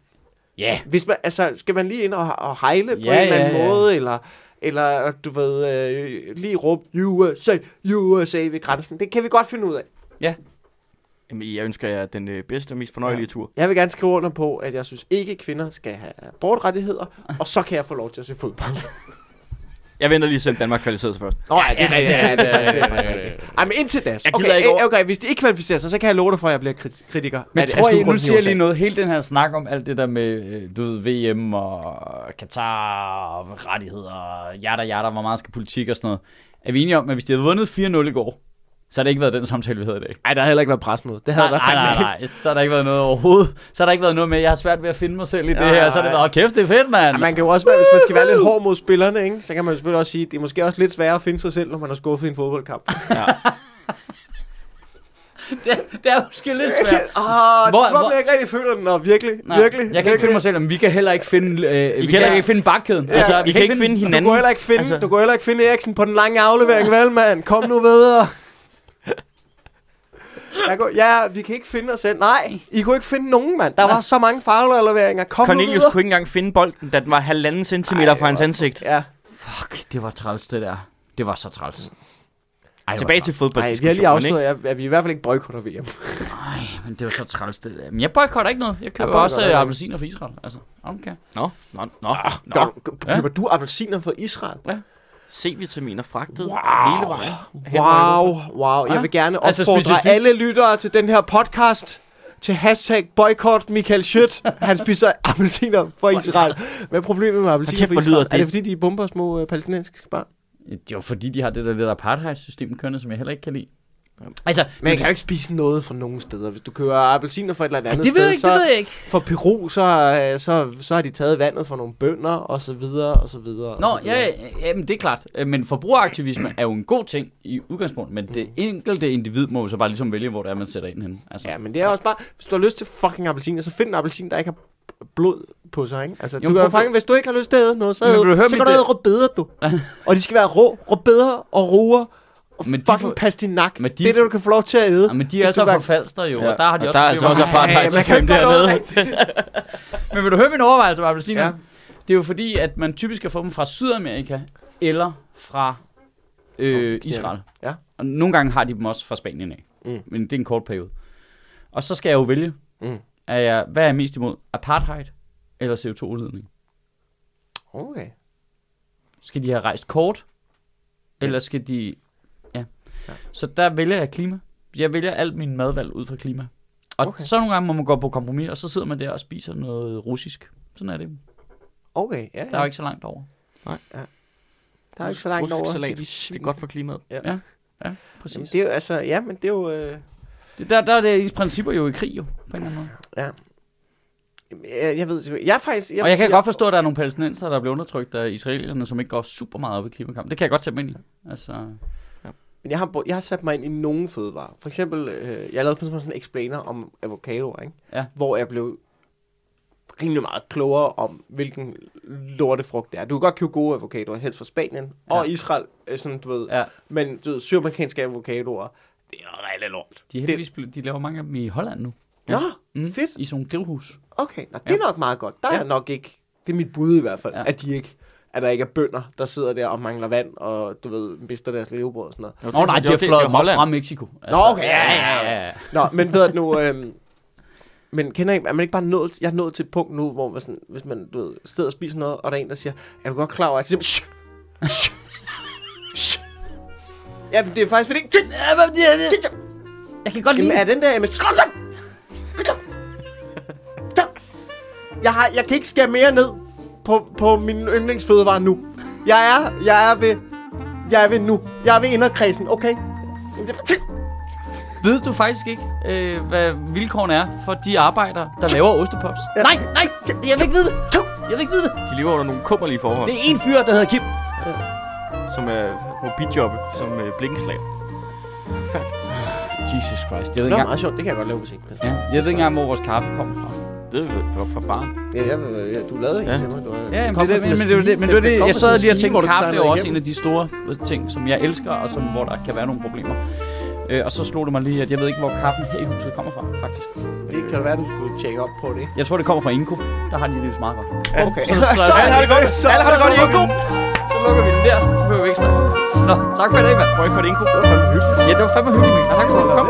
Ja. Hvis man, altså, skal man lige ind og, og hejle på Ja, en eller anden ja, ja. måde, eller, eller du ved, øh, lige råbe USA, USA ved grænsen, det kan vi godt finde ud af. Jamen, jeg ønsker jer den øh, bedste og mest fornøjelige tur. Jeg vil gerne skrive under på, at jeg synes ikke, kvinder skal have abortrettigheder, og så kan jeg få lov til at se fodbold. Jeg venter lige selv Danmark kvalificerer sig først. Nå, ja, det er rigtigt. ja, det er er ja, faktisk ja, ja. rigtigt. Ej, men indtil da. Okay, okay, over- okay, hvis de ikke kvalificerer sig, så kan jeg love dig for, at jeg bliver krit- kritiker. Men af tror jeg, nu i siger jeg lige noget, hele den her snak om alt det der med, øh, du ved, VM og Katar og rettigheder, jada jada, hvor meget skal politik og sådan noget. Er vi enige om, at hvis de havde vundet 4-0 i går, så har det ikke været den samtale, vi havde i dag. Ej, der har heller ikke været presmøde. Det havde Nej, der nej, nej, ikke. nej, så har der ikke været noget overhovedet. Så har der ikke været noget med, jeg har svært ved at finde mig selv i det Nej, her. Så er det nej. bare, kæft, det er fedt, mand. Ja, man kan jo også være, hvis man skal være lidt hård mod spillerne, ikke? så kan man jo selvfølgelig også sige, at det er måske også lidt sværere at finde sig selv, når man har skuffet i en fodboldkamp. det, det er måske lidt svært. Åh, det Hvor- er som om, hvor- jeg ikke rigtig føler den, Nå, virkelig, Nej, virkelig, jeg kan ikke finde mig selv, men vi kan heller ikke finde, øh, vi kan heller- ikke finde bakkæden. Ja, altså, I kan ikke finde hinanden. Du kunne heller ikke finde, Altså- altså... du kunne heller ikke finde Eriksen på den lange aflevering, vel, mand? Kom nu videre. Jeg går, ja, vi kan ikke finde os selv. Nej, I kunne ikke finde nogen, mand. Der var så mange farveleveringer. Kom Cornelius videre. kunne ikke engang finde bolden, da den var halvanden centimeter Ej, fra hans ansigt. Ja. Fuck, det var træls, det der. Det var så træls. Ej, Tilbage til træls. Nej, vi har lige afsløret, at vi i hvert fald ikke boykotter VM. Ej, men det var så træls, det der. Men jeg boykotter ikke noget. Jeg køber boykotter også øh, appelsiner for Israel. Altså, okay. Nå, nå, nå, nå. Gør, Ja. køber du appelsiner fra Israel? C-vitaminer fragtet Wow. hele vejen. Wow, wow. Jeg vil gerne Altså opfordre specifikt- alle lyttere til den her podcast til hashtag boycott Michael Schødt. Han spiser appelsiner fra Israel. Hvad er problemet med appelsiner lyder Israel? Er det- det fordi, de bomber små øh, palæstinensiske børn? Det er jo fordi, de har det der lidt apartheid-system kørende, som jeg heller ikke kan lide. Altså, Men jeg kan jo ikke spise noget fra nogen steder. Hvis du køber appelsiner fra et eller andet det ved sted, ikke, så det ved jeg ikke. for Peru, så, øh, så, så har de taget vandet fra nogle bønder, og så videre, og så videre. Nå, og så videre. ja, ja, men det er klart. Øh, Men forbrugeraktivisme er jo en god ting i udgangspunktet, men det enkelte individ må jo så bare ligesom vælge, hvor det er, man sætter ind hen. Altså, Ja, men det er også bare, hvis du har lyst til fucking appelsiner, så find en appelsin, der ikke har blod på sig, ikke? Altså, Jo, du kan faktisk, hvis du ikke har lyst til at æde noget, så, Men æd, vil du høre så kan du æde rødbeder, du. og de skal være rå, rødbeder og roer Men de fucking får- pastinak. Men de- det er det, du kan få lov til at æde. Ja, men de er altså du fra kan- Falster jo, Ja, og der har de og også der er altså også problemer. apartheid. man kan ikke gøre noget rigtigt. Men vil du høre min overvejelse om appelsiner? Ja. Ja. Det er jo fordi, at man typisk kan få dem fra Sydamerika eller fra øh, Okay. Israel. Ja. Og nogle gange har de dem også fra Spanien af. Mm. Men det er en kort periode. Og så skal jeg jo vælge, Mm. er jeg, hvad er jeg mest imod? Apartheid eller CO2-udledning? Okay. Skal de have rejst kort? Eller skal de... Ja. Ja. Så der vælger jeg klima. Jeg vælger alt min madvalg ud fra klima. Og Okay. så nogle gange må man gå på kompromis, og så sidder man der og spiser noget russisk. Sådan er det. Okay, ja, Der er ja. jo ikke så langt over. Der er jo ikke så langt Russisk over. salat. Det er godt for klimaet. Ja, præcis. Jamen, det er jo, altså, ja, men det er jo... Øh, Det, der, der er det i principper jo i krig jo, på en eller anden måde. ja. Jeg, jeg ved, jeg er faktisk... Jeg og jeg kan godt forstå, at der er nogle palæstinenser, der bliver undertrykt af israelierne, som ikke går super meget op i klimakamp. Det kan jeg godt sætte mig ind i. Altså, Men jeg har, jeg har sat mig ind i nogle fødevarer. For eksempel, øh, jeg lavede på sådan en explainer om avocadoer, ikke? Ja. Hvor jeg blev rimelig meget klogere om, hvilken lortefrugt det er. Du kan godt købe gode avocadoer, helst fra Spanien Ja. og Israel, øh, sådan, du ved. ja, Men du ved, sydamerikanske avocadoer, det er rigtig lort. de, er heldigvis, blevet- de laver mange af dem i Holland nu. Nå, Mm, fedt. I sådan nogle drivhus. Okay, Nå, det er Ja. nok meget godt. Der Ja. er nok ikke, det er mit bud i hvert fald, Ja. at de ikke at der ikke er bønder, der sidder der og mangler vand, og du ved, mister deres levebrød og sådan noget. Nå nej, de har fløjet op fra Mexico. Altså, Nå, okay, Ja, ja, ja. Nå, men ved du nu, øhm, men kender I, er man ikke bare nået, jeg er nået til et punkt nu, hvor man sådan, hvis man du ved, sidder og spiser noget, og der er en, der siger, er du godt klar over, at jeg siger. Ja, det er faktisk fordi, Ja, men det er det. Jeg kan godt lide Jamen, er den! Der! Jeg, har, jeg kan ikke skære mere ned på, på min yndlingsfødevare nu. Jeg er, jeg er ved, jeg er ved nu. Jeg er ved inderkredsen, okay? Ved du faktisk ikke, øh, hvad vilkårene er for de arbejdere, der laver ostepops? Ja. Nej, nej, jeg vil ikke vide det. Jeg vil ikke vide det. De lever under nogle kummerlige forhold, Det er en fyr, der hedder Kim. som er må bidjobbe som øh, blikkenslag. Jesus Christ. Jeg ved Det ikke er engang, meget sjovt, det kan jeg godt lave musik. ja, jeg ved ikke engang, hvor vores kaffe kommer fra. Det er fra, fra barn. Ja, jeg, ja, du lavede en Ja. til mig. Du, Ja, men det, det, men, men, det, var det, men det var det, jeg sad lige og tænkte, kaffe er også en af de store ting, som jeg elsker, og som, hvor der kan være nogle problemer. Øh, og så slog det mig lige, at jeg ved ikke, hvor kaffen her i huset kommer fra, faktisk. Det kan det være, du skulle tjekke op på det. Jeg tror, det kommer fra Inko. Der har de det meget godt. Okay. Så, så, så, Alle har det godt. Så- Alle har det godt i så- Inko. så lukker vi den der, så behøver vi ikke snakke. Nå, tak for i dag, mand. Boykot Inko. Ja, det var fandme hyggeligt. Tak for at du kom.